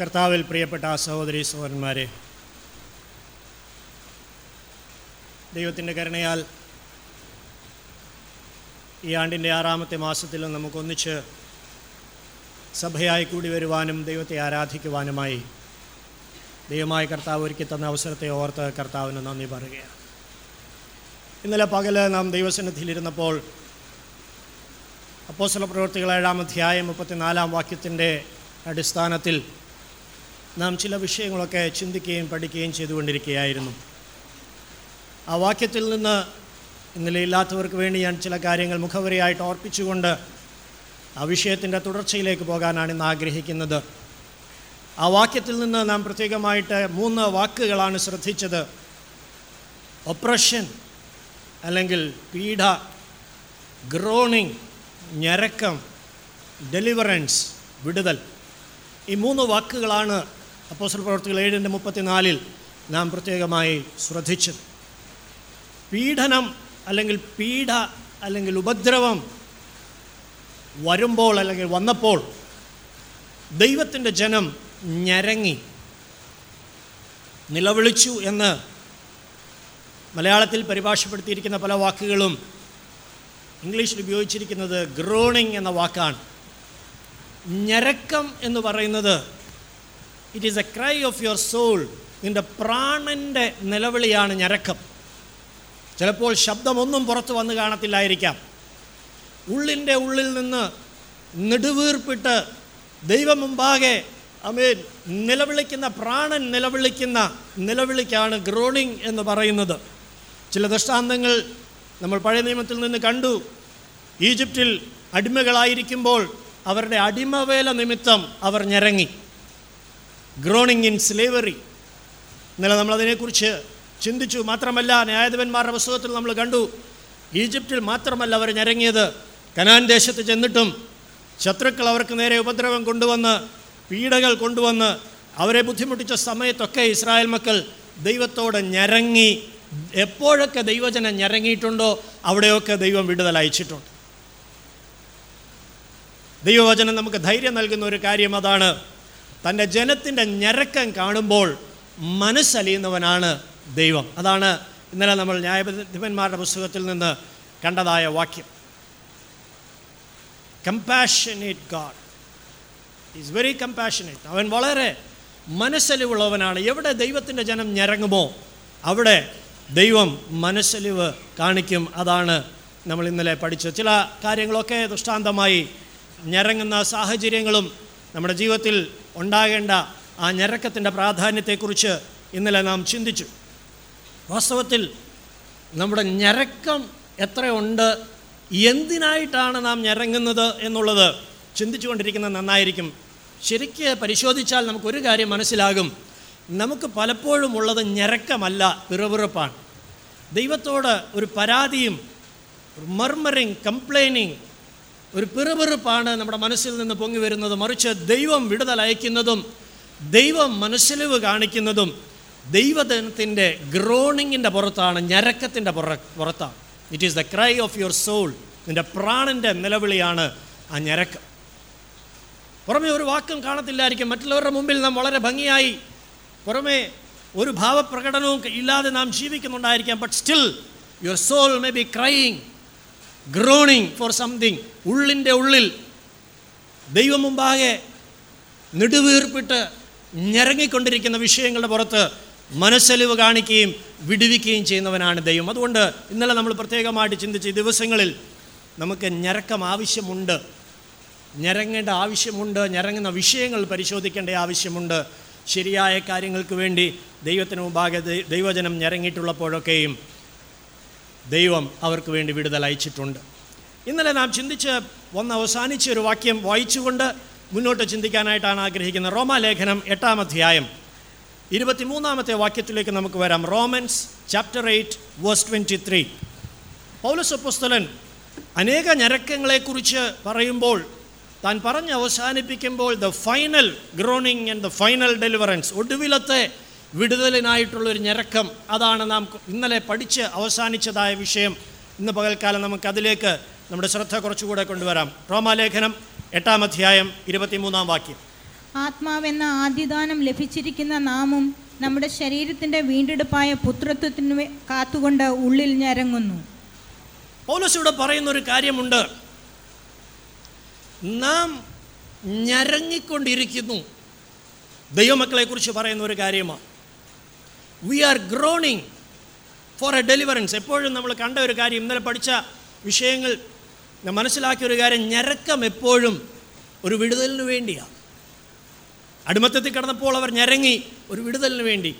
കർത്താവിൽ പ്രിയപ്പെട്ട ആ സഹോദരി സഹോദരന്മാരെ ദൈവത്തിന്റെ കരുണയാൽ ഈ ആണ്ടിന്റെ ആറാമത്തെ മാസത്തിൽ നമുക്കൊന്നിച്ച് സഭയായി കൂടി വരുവാനും ദൈവത്തെ ആരാധിക്കുവാനുമായി ദൈവമായ കർത്താവ് ഒരുക്കി തന്ന അവസരത്തെ ഓർത്ത് കർത്താവിന് നന്ദി പറയുകയാണ്. ഇന്നലെ പകൽ നാം ദൈവസന്നിധിയിലിരുന്നപ്പോൾ അപ്പോസ്തല പ്രവൃത്തികൾ ഏഴാം അധ്യായം മുപ്പത്തിനാലാം വാക്യത്തിന്റെ അടിസ്ഥാനത്തിൽ നാം ചില വിഷയങ്ങളൊക്കെ ചിന്തിക്കുകയും പഠിക്കുകയും ചെയ്തുകൊണ്ടിരിക്കുകയായിരുന്നു. ആ വാക്യത്തിൽ നിന്ന് ഇന്നലെ ഇല്ലാത്തവർക്ക് വേണ്ടി ഞാൻ ചില കാര്യങ്ങൾ മുഖവരിയായിട്ട് ഓർപ്പിച്ചുകൊണ്ട് ആ വിഷയത്തിന്റെ തുടർച്ചയിലേക്ക് പോകാനാണ് ഇന്ന് ആഗ്രഹിക്കുന്നത്. ആ വാക്യത്തിൽ നിന്ന് നാം പ്രത്യേകമായിട്ട് മൂന്ന് വാക്കുകളാണ് ശ്രദ്ധിച്ചത്. ഒപ്രഷൻ അല്ലെങ്കിൽ പീഡ ഗ്രോണിങ് ഞരക്കം ഡെലിവറൻസ് വിടുതൽ. ഈ മൂന്ന് വാക്കുകളാണ് അപ്പോസ്റ്റൽ പ്രവർത്തികൾ ഏഴിന്റെ മുപ്പത്തിനാലിൽ നാം പ്രത്യേകമായി ശ്രദ്ധിച്ചത് പീഡനം അല്ലെങ്കിൽ പീഡ അല്ലെങ്കിൽ ഉപദ്രവം വരുമ്പോൾ അല്ലെങ്കിൽ വന്നപ്പോൾ ദൈവത്തിന്റെ ജനം ഞരങ്ങി നിലവിളിച്ചു എന്ന് മലയാളത്തിൽ പരിഭാഷപ്പെടുത്തിയിരിക്കുന്ന പല വാക്കുകളും ഇംഗ്ലീഷിൽ ഉപയോഗിച്ചിരിക്കുന്നത് ഗ്രോണിങ് എന്ന വാക്കാണ്. ഞരക്കം എന്ന് പറയുന്നത് it is a cry of your soul നിന്റെ പ്രാണന്റെ നിലവിളിയാണ് ഞരക്കം. ചിലപ്പോൾ ശബ്ദമൊന്നും പുറത്തു വന്ന് കാണത്തില്ലായിരിക്കാം. ഉള്ളിന്റെ ഉള്ളിൽ നിന്ന് നെടുവീർപ്പിട്ട് ദൈവം മുമ്പാകെ അമേൻ നിലവിളിക്കുന്ന പ്രാണൻ നിലവിളിക്കുന്ന നിലവിളിക്കാണ് ഗ്രോണിങ് എന്ന് പറയുന്നത്. ചില ദൃഷ്ടാന്തങ്ങൾ നമ്മൾ പഴയ നിയമത്തിൽ നിന്ന് കണ്ടു. ഈജിപ്തിൽ അടിമകളായിരിക്കുമ്പോൾ അവരുടെ അടിമവേല നിമിത്തം അവർ ഞരങ്ങി. Groaning in slavery. ഇന്നലെ നമ്മളതിനെക്കുറിച്ച് ചിന്തിച്ചു. മാത്രമല്ല ന്യായാധിപന്മാരുടെ പുസ്തകത്തിൽ നമ്മൾ കണ്ടു. ഈജിപ്തിൽ മാത്രമല്ല അവർ ഞരങ്ങിയത്. കനാൻ ദേശത്ത് ചെന്നിട്ടും ശത്രുക്കൾ അവർക്ക് നേരെ ഉപദ്രവം കൊണ്ടുവന്ന് പീഡകൾ കൊണ്ടുവന്ന് അവരെ ബുദ്ധിമുട്ടിച്ച സമയത്തൊക്കെ ഇസ്രായേൽ മക്കൾ ദൈവത്തോട് ഞരങ്ങി എപ്പോഴൊക്കെ ദൈവജനം ഞരങ്ങിയിട്ടുണ്ടോ അവിടെയൊക്കെ ദൈവം വിടുതൽ അയച്ചിട്ടുണ്ട്. ദൈവവചനം നമുക്ക് ധൈര്യം നൽകുന്ന ഒരു കാര്യം അതാണ്. തന്റെ ജനത്തിന്റെ ഞരക്കം കാണുമ്പോൾ മനസ്സലിയുന്നവനാണ് ദൈവം. അതാണ് ഇന്നലെ നമ്മൾ ന്യായാധിപന്മാരുടെ പുസ്തകത്തിൽ നിന്ന് കണ്ടതായ വാക്യം. Compassionate God is very compassionate അവൻ വളരെ മനസ്സലിവുള്ളവനാണ്. എവിടെ ദൈവത്തിന്റെ ജനം ഞരങ്ങുമോ അവിടെ ദൈവം മനസ്സലിവ് കാണിക്കും. അതാണ് നമ്മൾ ഇന്നലെ പഠിച്ച ചില കാര്യങ്ങളൊക്കെ ദൃഷ്ടാന്തമായി ഞരങ്ങുന്ന സാഹചര്യങ്ങളും നമ്മുടെ ജീവിതത്തിൽ ഉണ്ടാകേണ്ട ആ ഞരക്കത്തിന്റെ പ്രാധാന്യത്തെക്കുറിച്ച് ഇന്നലെ നാം ചിന്തിച്ചു. വാസ്തവത്തിൽ നമ്മുടെ ഞരക്കം എത്രയുണ്ട്? എന്തിനായിട്ടാണ് നാം ഞരങ്ങുന്നത് എന്നുള്ളത് ചിന്തിച്ചുകൊണ്ടിരിക്കുന്നത് നന്നായിരിക്കും. ശരിക്ക് പരിശോധിച്ചാൽ നമുക്കൊരു കാര്യം മനസ്സിലാകും. നമുക്ക് പലപ്പോഴും ഉള്ളത് ഞരക്കമല്ല പിറവിറപ്പാണ്. ദൈവത്തോട് ഒരു പരാതിയും മർമറിങ് കംപ്ലൈനിങ് ഒരു പിറുപിറുപ്പാണ് നമ്മുടെ മനസ്സിൽ നിന്ന് പൊങ്ങി വരുന്നത് മറിച്ച് ദൈവം വിടുതൽ അയക്കുന്നതും ദൈവം മനസ്സിലിവ് കാണിക്കുന്നതും ദൈവദിനത്തിന്റെ ഗ്രോണിങ്ങിന്റെ പുറത്താണ് ഞരക്കത്തിന്റെ പുറ പുറത്താണ്. It is the cry of your soul നിന്റെ പ്രാണന്റെ നിലവിളിയാണ് ആ ഞരക്കം. പുറമേ ഒരു വാക്കും കാണത്തില്ലായിരിക്കും. മറ്റുള്ളവരുടെ മുമ്പിൽ നാം വളരെ ഭംഗിയായി പുറമേ ഒരു ഭാവപ്രകടനവും ഇല്ലാതെ നാം ജീവിക്കുന്നുണ്ടായിരിക്കാം. But still your soul may be crying groaning for something ഉള്ളിന്റെ ഉള്ളിൽ ദൈവം മുമ്പാകെ നെടുവീർപ്പിട്ട് ഞരങ്ങിക്കൊണ്ടിരിക്കുന്ന വിഷയങ്ങളുടെ പുറത്ത് മനസ്സലിവ് കാണിക്കുകയും വിടുവിക്കുകയും ചെയ്യുന്നവനാണ് ദൈവം. അതുകൊണ്ട് ഇന്നലെ നമ്മൾ പ്രത്യേകമായിട്ട് ചിന്തിച്ച ഈ ദിവസങ്ങളിൽ നമുക്ക് ഞരക്കം ആവശ്യമുണ്ട്. ഞരങ്ങേണ്ട ആവശ്യമുണ്ട്. ഞരങ്ങുന്ന വിഷയങ്ങൾ പരിശോധിക്കേണ്ട ആവശ്യമുണ്ട്. ശരിയായ കാര്യങ്ങൾക്ക് വേണ്ടി ദൈവത്തിന് മുമ്പാകെ ദൈവജനം ഞരങ്ങിയിട്ടുള്ളപ്പോഴൊക്കെയും ദൈവം അവർക്ക് വേണ്ടി വിടുതൽ അയച്ചിട്ടുണ്ട്. ഇന്നലെ നാം ചിന്തിച്ച് ഒന്ന് അവസാനിച്ച ഒരു വാക്യം വായിച്ചുകൊണ്ട് മുന്നോട്ട് ചിന്തിക്കാനായിട്ടാണ് ആഗ്രഹിക്കുന്നത്. റോമാലേഖനം എട്ടാം അധ്യായം. ഇരുപത്തിമൂന്നാമത്തെ വാക്യത്തിലേക്ക് നമുക്ക് വരാം. Romans chapter eight verse twenty three Paulose പുസ്തലൻ അനേക ഞരക്കങ്ങളെക്കുറിച്ച് പറയുമ്പോൾ താൻ പറഞ്ഞ് അവസാനിപ്പിക്കുമ്പോൾ the final groaning and the final deliverance ഒടുവിലത്തെ വിടുതലിനായിട്ടുള്ളൊരു ഞരക്കം. അതാണ് നാം ഇന്നലെ പഠിച്ച് അവസാനിച്ചതായ വിഷയം. ഇന്ന് പകൽക്കാലം നമുക്കതിലേക്ക് നമ്മുടെ ശ്രദ്ധ കുറച്ചുകൂടെ കൊണ്ടുവരാം. റോമാലേഖനം എട്ടാം അധ്യായം ഇരുപത്തിമൂന്നാം വാക്യം. ആത്മാവെന്ന ആദ്യദാനം ലഭിച്ചിരിക്കുന്ന നാമും നമ്മുടെ ശരീരത്തിന്റെ വീണ്ടെടുപ്പായ പുത്രത്വത്തിന് കാത്തുകൊണ്ട് ഉള്ളിൽ ഞരങ്ങുന്നു. പൗലോസ് ഇവിടെ പറയുന്ന ഒരു കാര്യമുണ്ട്. നാം ഞരങ്ങിക്കൊണ്ടിരിക്കുന്നു. ദൈവമക്കളെക്കുറിച്ച് പറയുന്ന ഒരു കാര്യമാണ്. We are groaning for a deliverance എപ്പോഴും നമ്മൾ കണ്ട ഒരു കാര്യം ഇന്നലെ പഠിച്ച വിഷയങ്ങൾ മനസ്സിലാക്കിയ ഒരു കാര്യം ഞരക്കം എപ്പോഴും ഒരു വിടുതലിന് വേണ്ടിയാണ് അടിമത്തത്തിൽ കിടന്നപ്പോൾ അവർ ഞരങ്ങി ഒരു വിടുതലിന് വേണ്ടി.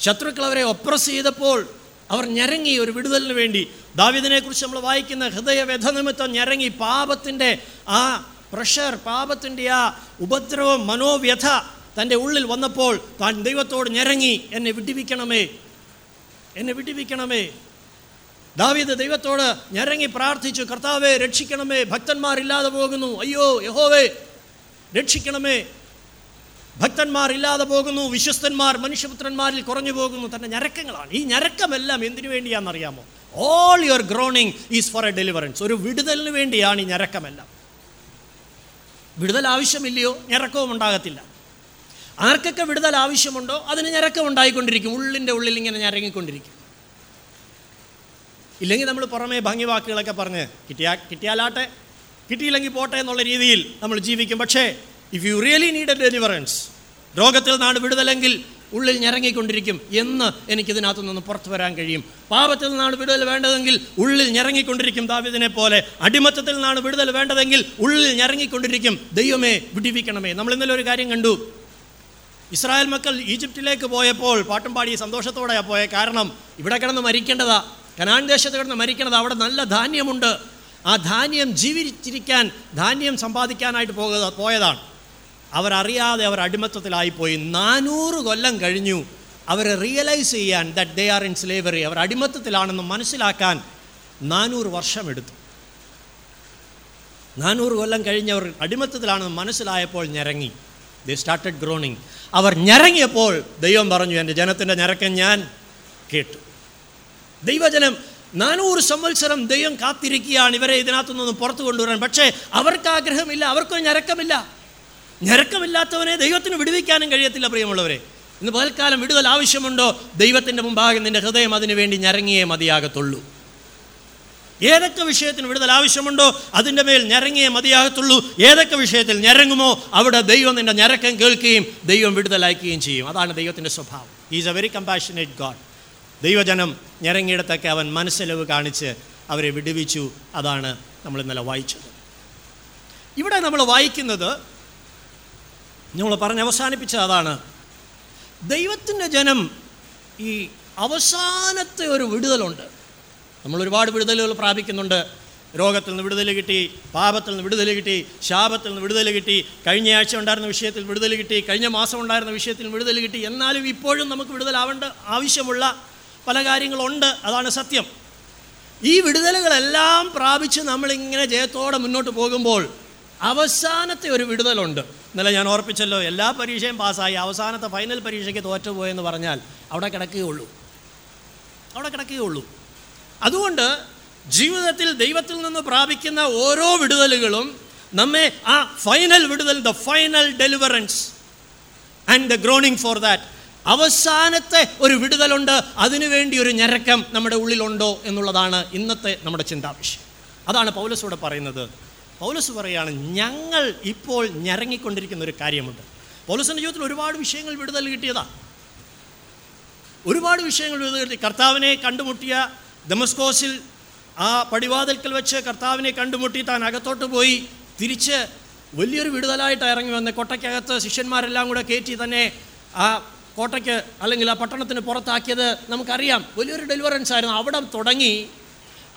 ശത്രുക്കൾ അവരെ ഒപ്രസ് ചെയ്തപ്പോൾ അവർ ഞരങ്ങി ഒരു വിടുതലിന് വേണ്ടി. ദാവിദിനെക്കുറിച്ച് നമ്മൾ വായിക്കുന്ന ഹൃദയവ്യഥ നിമിത്തം ഞരങ്ങി പാപത്തിന്റെ ആ പ്രഷർ പാപത്തിന്റെ ആ ഉപദ്രവം മനോവ്യഥ തന്റെ ഉള്ളിൽ വന്നപ്പോൾ താൻ ദൈവത്തോട് ഞരങ്ങി എന്നെ വിട്ടിപ്പിക്കണമേ എന്നെ വിട്ടിപ്പിക്കണമേ ദാവീദ് ദൈവത്തോട് ഞരങ്ങി പ്രാർത്ഥിച്ചു കർത്താവെ രക്ഷിക്കണമേ ഭക്തന്മാരില്ലാതെ പോകുന്നു അയ്യോ യഹോവേ രക്ഷിക്കണമേ. ഭക്തന്മാർ ഇല്ലാതെ പോകുന്നു വിശ്വസ്തന്മാർ മനുഷ്യപുത്രന്മാരിൽ കുറഞ്ഞു പോകുന്നു തന്റെ ഞരക്കങ്ങളാണ്. ഈ ഞരക്കമെല്ലാം എന്തിനു വേണ്ടിയാണെന്നറിയാമോ? All your groaning is for a deliverance ഒരു വിടുതലിന് വേണ്ടിയാണ് ഈ ഞരക്കമെല്ലാം. വിടുതൽ ആവശ്യമില്ലയോ? ഞരക്കവും ഉണ്ടാകത്തില്ല. ആർക്കൊക്കെ വിടുതൽ ആവശ്യമുണ്ടോ അതിന് ഞരക്കം ഉണ്ടായിക്കൊണ്ടിരിക്കും. ഉള്ളിന്റെ ഉള്ളിൽ ഇങ്ങനെ ഞരങ്ങിക്കൊണ്ടിരിക്കും. ഇല്ലെങ്കിൽ നമ്മൾ പുറമേ ഭംഗി വാക്കുകളൊക്കെ പറഞ്ഞ് കിട്ടിയാ കിട്ടിയാലാട്ടെ കിട്ടിയില്ലെങ്കിൽ പോട്ടെ എന്നുള്ള രീതിയിൽ നമ്മൾ ജീവിക്കും. പക്ഷേ if you really need a deliverance രോഗത്തിൽ നിന്നാണ് വിടുതലെങ്കിൽ ഉള്ളിൽ ഞരങ്ങിക്കൊണ്ടിരിക്കും എന്ന് എനിക്കിതിനകത്തു നിന്ന് പുറത്തു വരാൻ കഴിയും. പാപത്തിൽ നിന്നാണ് വിടുതൽ വേണ്ടതെങ്കിൽ ഉള്ളിൽ ഞരങ്ങിക്കൊണ്ടിരിക്കും ദാവിദിനെ പോലെ. അടിമത്തത്തിൽ നിന്നാണ് വിടുതൽ വേണ്ടതെങ്കിൽ ഉള്ളിൽ ഞരങ്ങിക്കൊണ്ടിരിക്കും. ദൈവമേ വിടിവിക്കണമേ. നമ്മൾ ഇന്നലെ ഒരു കാര്യം കണ്ടു. ഇസ്രായേൽ മക്കൾ ഈജിപ്തിലേക്ക് പോയപ്പോൾ പാട്ടും പാടി സന്തോഷത്തോടെയാണ് പോയത് കാരണം ഇവിടെ കിടന്ന് മരിക്കേണ്ടതാ. കനാൻ ദേശത്ത് കിടന്ന് മരിക്കേണ്ടത്. അവിടെ നല്ല ധാന്യമുണ്ട്. ആ ധാന്യം ജീവിച്ചിരിക്കാൻ ധാന്യം സമ്പാദിക്കാനായിട്ട് പോക പോയതാണ്. അവരറിയാതെ അവർ അടിമത്തത്തിലായിപ്പോയി. നാനൂറ് കൊല്ലം കഴിഞ്ഞു. അവർ റിയലൈസ് ചെയ്യാൻ that they are in slavery അവർ അടിമത്തത്തിലാണെന്ന് മനസ്സിലാക്കാൻ നാനൂറ് വർഷമെടുത്തു. നാനൂറ് കൊല്ലം കഴിഞ്ഞവർ അടിമത്തത്തിലാണെന്ന് മനസ്സിലായപ്പോൾ ഞരങ്ങി. ദേ സ്റ്റാർട്ടഡ് ഗ്രോണിങ് അവർ ഞരങ്ങിയപ്പോൾ ദൈവം പറഞ്ഞു എന്റെ ജനത്തിന്റെ ഞരക്കം ഞാൻ കേട്ടു. ദൈവജനം നാനൂറ് സംവത്സരം ദൈവം കാത്തിരിക്കുകയാണ്. ഇവരെ ഇതിനകത്തു നിന്ന് പുറത്തു കൊണ്ടുവരാൻ. പക്ഷേ അവർക്ക് ആഗ്രഹമില്ല അവർക്കൊരു ഞരക്കമില്ല. ഞരക്കമില്ലാത്തവനെ ദൈവത്തിന് വിടുവിക്കാനും കഴിയത്തില്ല പ്രിയമുള്ളവരെ. ഇന്ന് പകൽക്കാലം വിടുതൽ ആവശ്യമുണ്ടോ? ദൈവത്തിന്റെ മുമ്പാകെ നിന്റെ ഹൃദയം അതിനു വേണ്ടി ഞരങ്ങിയേ മതിയാകത്തുള്ളൂ. ഏതൊക്കെ വിഷയത്തിന് വിടുതൽ ആവശ്യമുണ്ടോ അതിന്റെ മേൽ ഞരങ്ങിയേ മതിയാകത്തുള്ളൂ. ഏതൊക്കെ വിഷയത്തിൽ ഞരങ്ങുമോ അവിടെ ദൈവം നിന്റെ ഞരക്കം കേൾക്കുകയും ദൈവം വിടുതലയക്കുകയും ചെയ്യും. അതാണ് ദൈവത്തിന്റെ സ്വഭാവം. Is a very compassionate God ദൈവജനം ഞരങ്ങിയിടത്തൊക്കെ അവൻ മനസ്സിലവ് കാണിച്ച് അവരെ വിടുവിച്ചു. അതാണ് നമ്മൾ ഇന്നലെ വായിച്ചത്. ഇവിടെ നമ്മൾ വായിക്കുന്നത് നമ്മൾ പറഞ്ഞ് അവസാനിപ്പിച്ച അതാണ്. ദൈവത്തിന്റെ ജനം ഈ അവസാനത്തെ ഒരു വിടുതലുണ്ട്. നമ്മൾ ഒരുപാട് വിടുതലുകൾ പ്രാപിക്കുന്നുണ്ട്. രോഗത്തിൽ നിന്ന് വിടുതൽ കിട്ടി പാപത്തിൽ നിന്ന് വിടുതൽ കിട്ടി ശാപത്തിൽ നിന്ന് വിടുതൽ കിട്ടി കഴിഞ്ഞ ആഴ്ച ഉണ്ടായിരുന്ന വിഷയത്തിൽ വിടുതൽ കിട്ടി കഴിഞ്ഞ മാസം ഉണ്ടായിരുന്ന വിഷയത്തിൽ വിടുതൽ കിട്ടി. എന്നാലും ഇപ്പോഴും നമുക്ക് വിടുതലാവേണ്ട ആവശ്യമുള്ള പല കാര്യങ്ങളുണ്ട്. അതാണ് സത്യം. ഈ വിടുതലുകളെല്ലാം പ്രാപിച്ച് നമ്മളിങ്ങനെ ജയത്തോടെ മുന്നോട്ട് പോകുമ്പോൾ അവസാനത്തെ ഒരു വിടുതലുണ്ട്. ഇന്നലെ ഞാൻ ഓർപ്പിച്ചല്ലോ എല്ലാ പരീക്ഷയും പാസ്സായി. അവസാനത്തെ ഫൈനൽ പരീക്ഷയ്ക്ക് തോറ്റുപോയെന്ന് പറഞ്ഞാൽ അവിടെ കിടക്കുകയുള്ളൂ. അവിടെ കിടക്കുകയുള്ളൂ. അതുകൊണ്ട് ജീവിതത്തിൽ ദൈവത്തിൽ നിന്ന് പ്രാപിക്കുന്ന ഓരോ വിടുതലുകളും നമ്മെ ആ ഫൈനൽ വിടുതൽ the final deliverance and the groaning for that അവസാനത്തെ ഒരു വിടുതലുണ്ട്. അതിനുവേണ്ടി ഒരു ഞരക്കം നമ്മുടെ ഉള്ളിലുണ്ടോ എന്നുള്ളതാണ് ഇന്നത്തെ നമ്മുടെ ചിന്താവിഷയം. അതാണ് പൗലസ് ഇവിടെ പറയുന്നത്. പൗലസ് പറയുകയാണ് ഞങ്ങൾ ഇപ്പോൾ ഞരങ്ങിക്കൊണ്ടിരിക്കുന്ന ഒരു കാര്യമുണ്ട്. പൗലസിന്റെ ജീവിതത്തിൽ ഒരുപാട് വിഷയങ്ങൾ വിടുതൽ കിട്ടിയതാണ് ഒരുപാട് വിഷയങ്ങൾ വിടുതൽ കിട്ടി. കർത്താവിനെ കണ്ടുമുട്ടിയ ദമസ്കോസിൽ ആ പടിവാതിൽക്കൽ വെച്ച് കർത്താവിനെ കണ്ടുമുട്ടി താൻ അകത്തോട്ട് പോയി തിരിച്ച് വലിയൊരു വിടുതലായിട്ട് ഇറങ്ങി വന്ന് കോട്ടയ്ക്കകത്ത് ശിഷ്യന്മാരെല്ലാം കൂടെ കയറ്റി തന്നെ ആ കോട്ടയ്ക്ക് അല്ലെങ്കിൽ ആ പട്ടണത്തിന് പുറത്താക്കിയത് നമുക്കറിയാം. വലിയൊരു ഡെലിവറൻസ് ആയിരുന്നു. അവിടെ തുടങ്ങി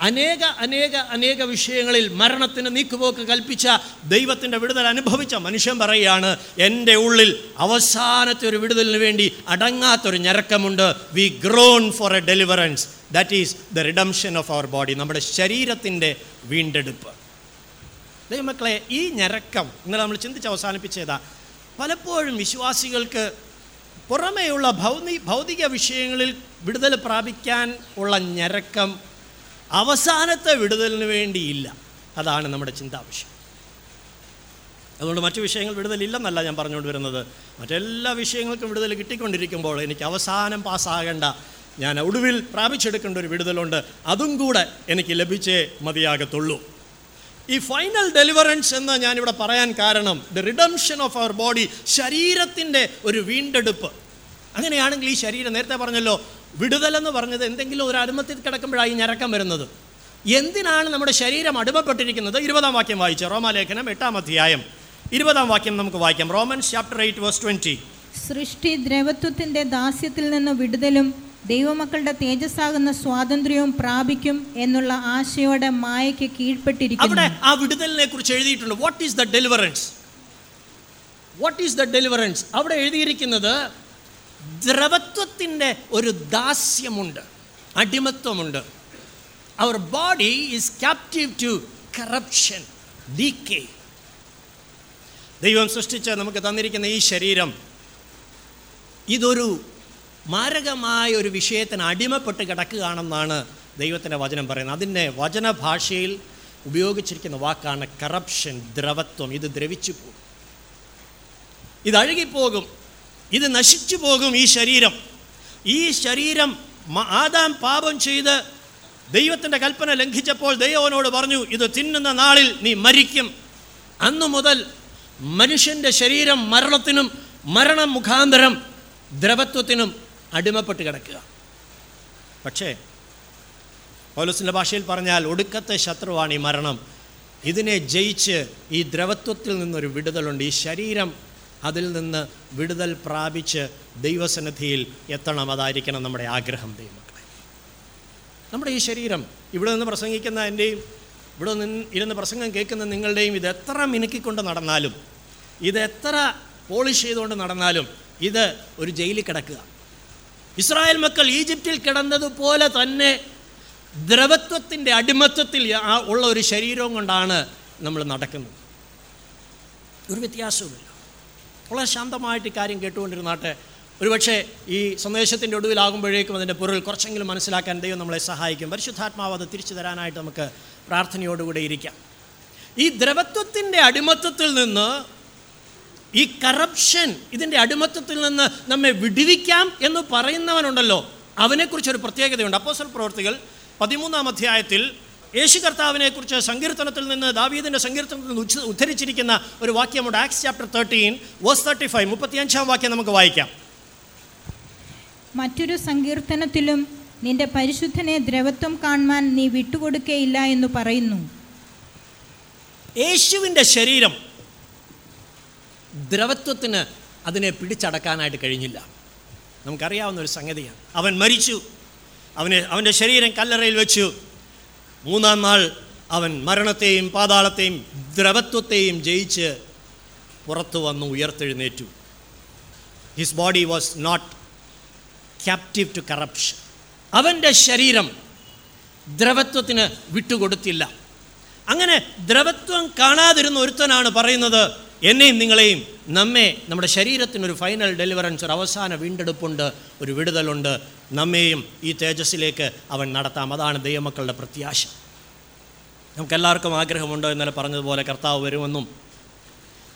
അനേക അനേക അനേക വിഷയങ്ങളിൽ മരണത്തിന് നീക്കുപോക്ക് കൽപ്പിച്ച ദൈവത്തിന്റെ വിടുതൽ അനുഭവിച്ച മനുഷ്യൻ പറയുകയാണ് എന്റെ ഉള്ളിൽ അവസാനത്തെ ഒരു വിടുതലിന് വേണ്ടി അടങ്ങാത്തൊരു ഞരക്കമുണ്ട്. We groan for a deliverance that is the redemption of our body നമ്മുടെ ശരീരത്തിന്റെ വീണ്ടെടുപ്പ്. ദൈവമക്കളെ ഈ ഞരക്കം ഇന്നലെ നമ്മൾ ചിന്തിച്ച് അവസാനിപ്പിച്ചതാ പലപ്പോഴും വിശ്വാസികൾക്ക് പുറമേയുള്ള ഭൗതി ഭൗതിക വിഷയങ്ങളിൽ വിടുതൽ പ്രാപിക്കാൻ ഉള്ള ഞരക്കം അവസാനത്തെ വിടുതലിന് വേണ്ടിയില്ല. അതാണ് നമ്മുടെ ചിന്താവിഷയം. അതുകൊണ്ട് മറ്റു വിഷയങ്ങൾ വിടുതലില്ലെന്നല്ല ഞാൻ പറഞ്ഞുകൊണ്ട് വരുന്നത്. മറ്റെല്ലാ വിഷയങ്ങൾക്കും വിടുതൽ കിട്ടിക്കൊണ്ടിരിക്കുമ്പോൾ എനിക്ക് അവസാനം പാസ്സാകേണ്ട ഞാൻ ഒടുവിൽ പ്രാപിച്ചെടുക്കേണ്ട ഒരു വിടുതലുണ്ട്. അതും കൂടെ എനിക്ക് ലഭിച്ചേ മതിയാകത്തുള്ളൂ. ഈ ഫൈനൽ ഡെലിവറൻസ് എന്ന് ഞാനിവിടെ പറയാൻ കാരണം the redemption of our body ശരീരത്തിന്റെ ഒരു വീണ്ടെടുപ്പ്. അങ്ങനെയാണെങ്കിൽ ഈ ശരീരം നേരത്തെ പറഞ്ഞല്ലോ വിടുതലെന്ന് പറഞ്ഞത് എന്തെങ്കിലും ഒരു അടിമത്തിൽ കിടക്കുമ്പോഴായി ഞരക്കം വരുന്നത്. എന്തിനാണ് നമ്മുടെ ശരീരം അടിമപ്പെട്ടിരിക്കുന്നത്? ഇരുപതാം വാക്യം വായിച്ച. റോമാലേഖനം എട്ടാം അധ്യായം. ഇരുപതാം വാക്യം നമുക്ക് വായിക്കാം. Romans chapter eight verse twenty സൃഷ്ടി ദ്രവത്വത്തിന്റെ ദാസ്യത്തിൽ നിന്ന് വിടുതലും ദൈവമക്കളുടെ തേജസ്സാകുന്ന സ്വാതന്ത്ര്യവും പ്രാപിക്കും എന്നുള്ള ആശയോടെ മായയ്ക്ക് കീഴ്പ്പെട്ടിരിക്കുന്നു. അവിടെ ആ വിടുതലിനെ കുറിച്ച് എഴുതിയിട്ടുണ്ട്. What is the deliverance what is the deliverance അവിടെ എഴുതിയിരിക്കുന്നത് ദ്രവത്വത്തിന്റെ ഒരു ദാസ്യമുണ്ട് അടിമത്വമുണ്ട്. Our body is captive to corruption decay ദൈവം സൃഷ്ടിച്ച നമുക്ക് തന്നിരിക്കുന്ന ഈ ശരീരം ഇതൊരു മാരകമായ ഒരു വിഷയത്തിന് അടിമപ്പെട്ട് കിടക്കുകയാണെന്നാണ് ദൈവത്തിന്റെ വചനം പറയുന്നത്. അതിന്റെ വചനഭാഷയിൽ ഉപയോഗിച്ചിരിക്കുന്ന വാക്കാണ് കറപ്ഷൻ ദ്രവത്വം. ഇത് ദ്രവിച്ചു പോകും. ഇത് അഴുകിപ്പോകും. ഇത് നശിച്ചു പോകും ഈ ശരീരം. ഈ ശരീരം ആദാം പാപം ചെയ്ത് ദൈവത്തിന്റെ കൽപ്പന ലംഘിച്ചപ്പോൾ ദൈവവനോട് പറഞ്ഞു ഇത് തിന്നുന്ന നാളിൽ നീ മരിക്കും. അന്നു മുതൽ മനുഷ്യന്റെ ശരീരം മരണത്തിനും മരണം മുഖാന്തരം ദ്രവത്വത്തിനും അടിമപ്പെട്ട് കിടക്കുക. പക്ഷേ പൗലോസിന്റെ ഭാഷയിൽ പറഞ്ഞാൽ ഒടുക്കത്തെ ശത്രുവാണ് ഈ മരണം. ഇതിനെ ജയിച്ച് ഈ ദ്രവത്വത്തിൽ നിന്നൊരു വിടുതലുണ്ട്. ഈ ശരീരം അതിൽ നിന്ന് വിടുതൽ പ്രാപിച്ച് ദൈവസന്നിധിയിൽ എത്തണം അതായിരിക്കണം നമ്മുടെ ആഗ്രഹം ദൈവമക്കളെ. നമ്മുടെ ഈ ശരീരം ഇവിടെ നിന്ന് പ്രസംഗിക്കുന്ന എന്റെയും ഇവിടെ നിന്ന് ഇരുന്ന് പ്രസംഗം കേൾക്കുന്ന നിങ്ങളുടെയും ഇത് എത്ര മിനുക്കിക്കൊണ്ട് നടന്നാലും ഇത് എത്ര പോളിഷ് ചെയ്തുകൊണ്ട് നടന്നാലും ഇത് ഒരു ജയിലിൽ കിടക്കുക. ഇസ്രായേൽ മക്കൾ ഈജിപ്തിൽ കിടന്നതുപോലെ തന്നെ ദ്രവത്വത്തിന്റെ അടിമത്വത്തിൽ ഉള്ള ഒരു ശരീരവും കൊണ്ടാണ് നമ്മൾ നടക്കുന്നത്. ഒരു വ്യത്യാസവുമില്ല. വളരെ ശാന്തമായിട്ട് കാര്യം കേട്ടുകൊണ്ടിരുന്നാട്ടെ ഒരുപക്ഷെ ഈ സന്ദേശത്തിന്റെ ഒടുവിലാകുമ്പോഴേക്കും അതിന്റെ പൊരുൾ കുറച്ചെങ്കിലും മനസ്സിലാക്കാൻ ദൈവം നമ്മളെ സഹായിക്കും. പരിശുദ്ധാത്മാവ് അത് തിരിച്ചു തരാനായിട്ട് നമുക്ക് പ്രാർത്ഥനയോടുകൂടെ ഇരിക്കാം. ഈ ദ്രവത്വത്തിന്റെ അടിമത്തത്തിൽ നിന്ന് ഈ കറപ്ഷൻ ഇതിന്റെ അടിമത്തത്തിൽ നിന്ന് നമ്മെ വിടുവിക്കാം എന്ന് പറയുന്നവനുണ്ടല്ലോ. അവനെക്കുറിച്ചൊരു പ്രത്യേകതയുണ്ട്. അപ്പോസൽ പ്രവർത്തികൾ പതിമൂന്നാം അധ്യായത്തിൽ യേശു കർത്താവിനെക്കുറിച്ച് സങ്കീർത്തനത്തിൽ നിന്ന് ദാവീദിന്റെ സങ്കീർത്തനത്തിൽ നിന്ന് ഉച്ച- ഉദ്ധരിച്ചിരിക്കുന്ന ഒരു വാക്യമുണ്ട് Acts chapter thirteen verse thirty five മുപ്പത്തിയഞ്ചാം വാക്യം നമുക്ക് വായിക്കാം. മറ്റൊരു സങ്കീർത്തനത്തിലും നിന്റെ പരിശുദ്ധനെ ദ്രവത്വം കാണുവാൻ നീ വിട്ടുകൊടുക്കയില്ല എന്ന് പറയുന്നു. യേശുവിന്റെ ശരീരം ദ്രവത്വത്തിന് അതിനെ പിടിച്ചടക്കാനായിട്ട് കഴിഞ്ഞില്ല. നമുക്കറിയാവുന്ന ഒരു സംഗതിയാണ്. അവൻ മരിച്ചു. അവന് അവന്റെ ശരീരം കല്ലറയിൽ വെച്ചു. മൂന്നാം നാൾ അവൻ മരണത്തെയും പാതാളത്തെയും ദ്രവത്വത്തെയും ജയിച്ച് പുറത്തു വന്നു ഉയർത്തെഴുന്നേറ്റു. His body was not captive to corruption അവന്റെ ശരീരം ദ്രവത്വത്തിന് വിട്ടുകൊടുത്തില്ല. അങ്ങനെ ദ്രവത്വം കാണാതിരുന്ന ഒരുത്തനാണ് പറയുന്നത് എന്നെയും നിങ്ങളെയും നമ്മെ നമ്മുടെ ശരീരത്തിനൊരു ഫൈനൽ ഡെലിവറൻസ് ഒരു അവസാന വീണ്ടെടുപ്പുണ്ട് ഒരു വിടുതലുണ്ട്. നമ്മെയും ഈ തേജസ്സിലേക്ക് അവൻ നടത്താം. അതാണ് ദൈവമക്കളുടെ പ്രത്യാശ. നമുക്കെല്ലാവർക്കും ആഗ്രഹമുണ്ടോ ഇന്നലെ പറഞ്ഞതുപോലെ കർത്താവ് വരുമെന്നും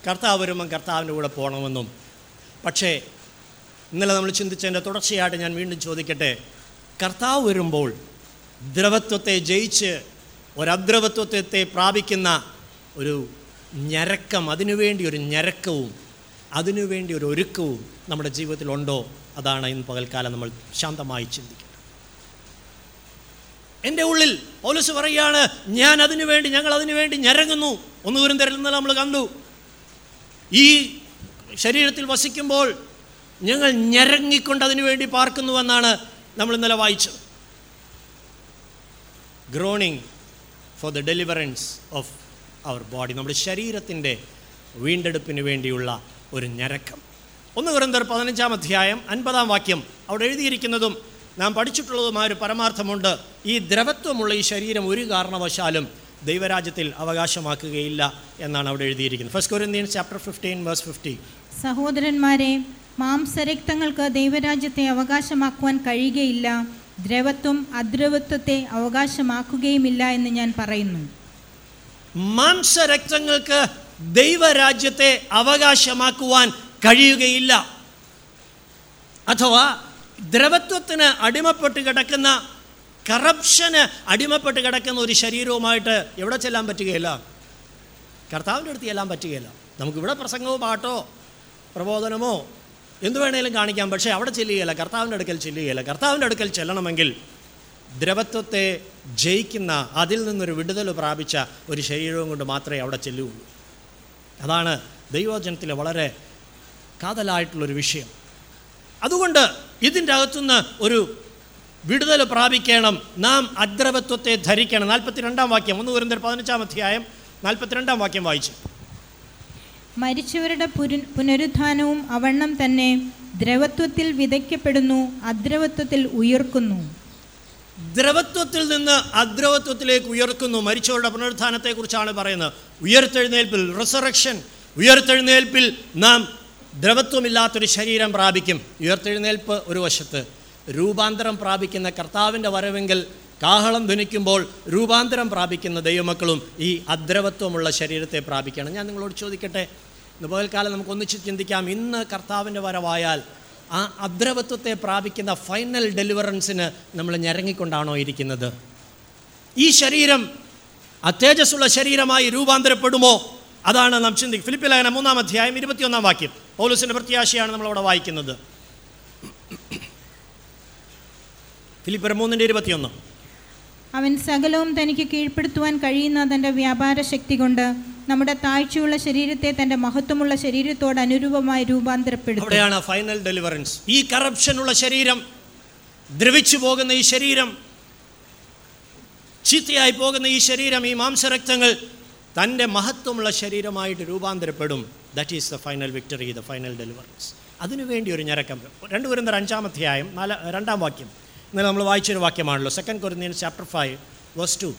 കർത്താവ് വരുമ്പം കർത്താവിന്റെ കൂടെ പോകണമെന്നും പക്ഷേ ഇന്നലെ നമ്മൾ ചിന്തിച്ചതിന്റെ തുടർച്ചയായിട്ട് ഞാൻ വീണ്ടും ചോദിക്കട്ടെ കർത്താവ് വരുമ്പോൾ ദ്രവത്വത്തെ ജയിച്ച് ഒരദ്രവത്വത്തെ പ്രാപിക്കുന്ന ഒരു ഞരക്കം അതിനുവേണ്ടി ഒരു ഞരക്കവും അതിനുവേണ്ടി ഒരു ഒരുക്കവും നമ്മുടെ ജീവിതത്തിലുണ്ടോ? അതാണ് ഇന്ന് പകൽക്കാലം നമ്മൾ ശാന്തമായി ചിന്തിക്കുന്നത്. എന്റെ ഉള്ളിൽ പോലീസ് പറയുകയാണ് ഞാൻ അതിനുവേണ്ടി ഞങ്ങൾ അതിനുവേണ്ടി ഞരങ്ങുന്നു. ഒന്ന് ദൂരം തരുന്നത് നമ്മൾ കണ്ടു. ഈ ശരീരത്തിൽ വസിക്കുമ്പോൾ ഞങ്ങൾ ഞരങ്ങിക്കൊണ്ട് അതിനു വേണ്ടി പാർക്കുന്നുവെന്നാണ് നമ്മൾ ഇന്നലെ വായിച്ചത്. Groaning for the deliverance of our body നമ്മുടെ ശരീരത്തിന്റെ വീണ്ടെടുപ്പിന് വേണ്ടിയുള്ള ഒരു ഞരക്കം. ഒന്ന് കുരന്തർ പതിനഞ്ചാം അധ്യായം അൻപതാം വാക്യം അവിടെ എഴുതിയിരിക്കുന്നതും നാം പഠിച്ചിട്ടുള്ളതുമായ ഒരു പരമാർത്ഥമുണ്ട്. ഈ ദ്രവത്വമുള്ള ഈ ശരീരം ഒരു കാരണവശാലും ദൈവരാജ്യത്തിൽ അവകാശമാക്കുകയില്ല എന്നാണ് അവിടെ എഴുതിയിരിക്കുന്നത്. First Corinthians chapter fifteen verse fifty സഹോദരന്മാരെ മാംസരക്തങ്ങൾക്ക് ദൈവരാജ്യത്തെ അവകാശമാക്കുവാൻ കഴിയുകയില്ല. ദ്രവത്വം അദ്രവത്വത്തെ അവകാശമാക്കുകയുമില്ല എന്ന് ഞാൻ പറയുന്നു. മാംസരക്തങ്ങൾക്ക് ദൈവരാജ്യത്തെ അവകാശമാക്കുവാൻ കഴിയുകയില്ല. അഥവാ ദ്രവത്വത്തിന് അടിമപ്പെട്ട് കിടക്കുന്ന കറപ്ഷന് അടിമപ്പെട്ട് കിടക്കുന്ന ഒരു ശരീരവുമായിട്ട് എവിടെ ചെല്ലാൻ പറ്റുകയില്ല? കർത്താവിന്റെ അടുത്ത് ചെല്ലാൻ പറ്റുകയില്ല. നമുക്കിവിടെ പ്രസംഗമോ പാട്ടോ പ്രബോധനമോ എന്തു വേണേലും കാണിക്കാം. പക്ഷേ അവിടെ ചെല്ലുകയില്ല. കർത്താവിന്റെ അടുക്കൽ ചെല്ലുകയില്ല. കർത്താവിന്റെ അടുക്കൽ ചെല്ലണമെങ്കിൽ ദ്രവത്വത്തെ ജയിക്കുന്ന അതിൽ നിന്നൊരു വിടുതൽ പ്രാപിച്ച ഒരു ശരീരവും കൊണ്ട് മാത്രമേ അവിടെ ചെല്ലുകയുള്ളൂ. അതാണ് ദൈവജനത്തിലെ വളരെ കാതലായിട്ടുള്ളൊരു വിഷയം. അതുകൊണ്ട് ഇതിന്റെ അകത്തുനിന്ന് ഒരു വിടുതൽ പ്രാപിക്കണം. നാം അദ്രവത്വത്തെ ധരിക്കണം. നാൽപ്പത്തിരണ്ടാം വാക്യം ഒന്ന് വരുന്ന പതിനഞ്ചാം അധ്യായം നാൽപ്പത്തിരണ്ടാം വാക്യം വായിച്ചു. മരിച്ചവരുടെ പുനരുത്ഥാനവും അവണ്ണം തന്നെ ദ്രവത്വത്തിൽ വിതയ്ക്കപ്പെടുന്നു അദ്രവത്വത്തിൽ ഉയർക്കുന്നു. ദ്രവത്വത്തിൽ നിന്ന് അദ്രവത്വത്തിലേക്ക് ഉയർക്കുന്നു. മരിച്ചവരുടെ പുനരുത്ഥാനത്തെക്കുറിച്ചാണ് പറയുന്നത്. ഉയർത്തെഴുന്നേൽപ്പിൽ റിസറക്ഷൻ ഉയർത്തെഴുന്നേൽപ്പിൽ നാം ദ്രവത്വമില്ലാത്തൊരു ശരീരം പ്രാപിക്കും. ഉയർത്തെഴുന്നേൽപ്പ് ഒരു വശത്ത്. രൂപാന്തരം പ്രാപിക്കുന്ന കർത്താവിന്റെ വരവെങ്കിൽ കാഹളം ധനിക്കുമ്പോൾ രൂപാന്തരം പ്രാപിക്കുന്ന ദൈവമക്കളും ഈ അദ്രവത്വമുള്ള ശരീരത്തെ പ്രാപിക്കണം. ഞാൻ നിങ്ങളോട് ചോദിക്കട്ടെ? ഇന്ന് പകൽക്കാലം നമുക്ക് ഒന്നിച്ച് ചിന്തിക്കാം. ഇന്ന് കർത്താവിന്റെ വരവായാൽ ആ അദ്രവത്വത്തെ പ്രാപിക്കുന്ന ഫൈനൽ ഡെലിവറൻസിന് നമ്മൾ ഞരങ്ങിക്കൊണ്ടാണോ ഇരിക്കുന്നത്? ഈ ശരീരം അത്തേജസ്സുള്ള ശരീരമായി രൂപാന്തരപ്പെടുമോ? അതാണ് നാം ചിന്തിക്കുക ഫിലിപ്പിൽ ലേഖനം മൂന്നാം അധ്യായം ഇരുപത്തിയൊന്നാം വാക്യം. പൗലൂസിന്റെ പ്രത്യാശയാണ് നമ്മളവിടെ വായിക്കുന്നത്. ഫിലിപ്പർ മൂന്നിന്റെ ഇരുപത്തിയൊന്ന്. അവൻ സകലവും തനിക്ക് കീഴ്പ്പെടുത്തുവാൻ കഴിയുന്ന തന്റെ വ്യാപാര ശക്തി കൊണ്ട് നമ്മുടെ താഴ്ചയുള്ള ശരീരത്തെ തന്റെ മഹത്വമുള്ള ശരീരത്തോട് അനുരൂപമായി രൂപാന്തരപ്പെടുത്തും. ഫൈനൽ ഡെലിവറൻസ് ഈ കറപ്ഷനുള്ള ശരീരം ദ്രവിച്ചു പോകുന്ന ഈ ശരീരം ചീത്തയായി പോകുന്ന ഈ ശരീരം ഈ മാംസരക്തങ്ങൾ തന്റെ മഹത്വമുള്ള ശരീരമായിട്ട് രൂപാന്തരപ്പെടും. That is the final victory the final deliverance അതിനുവേണ്ടി ഒരു ഞരക്കം. രണ്ട് വരുന്ന അഞ്ചാം അധ്യായം നാല രണ്ടാം വാക്യം. ഇന്നലെ നമ്മൾ വായിച്ചൊരു വാക്യമാണല്ലോ. Second Corinthian chapter five verse two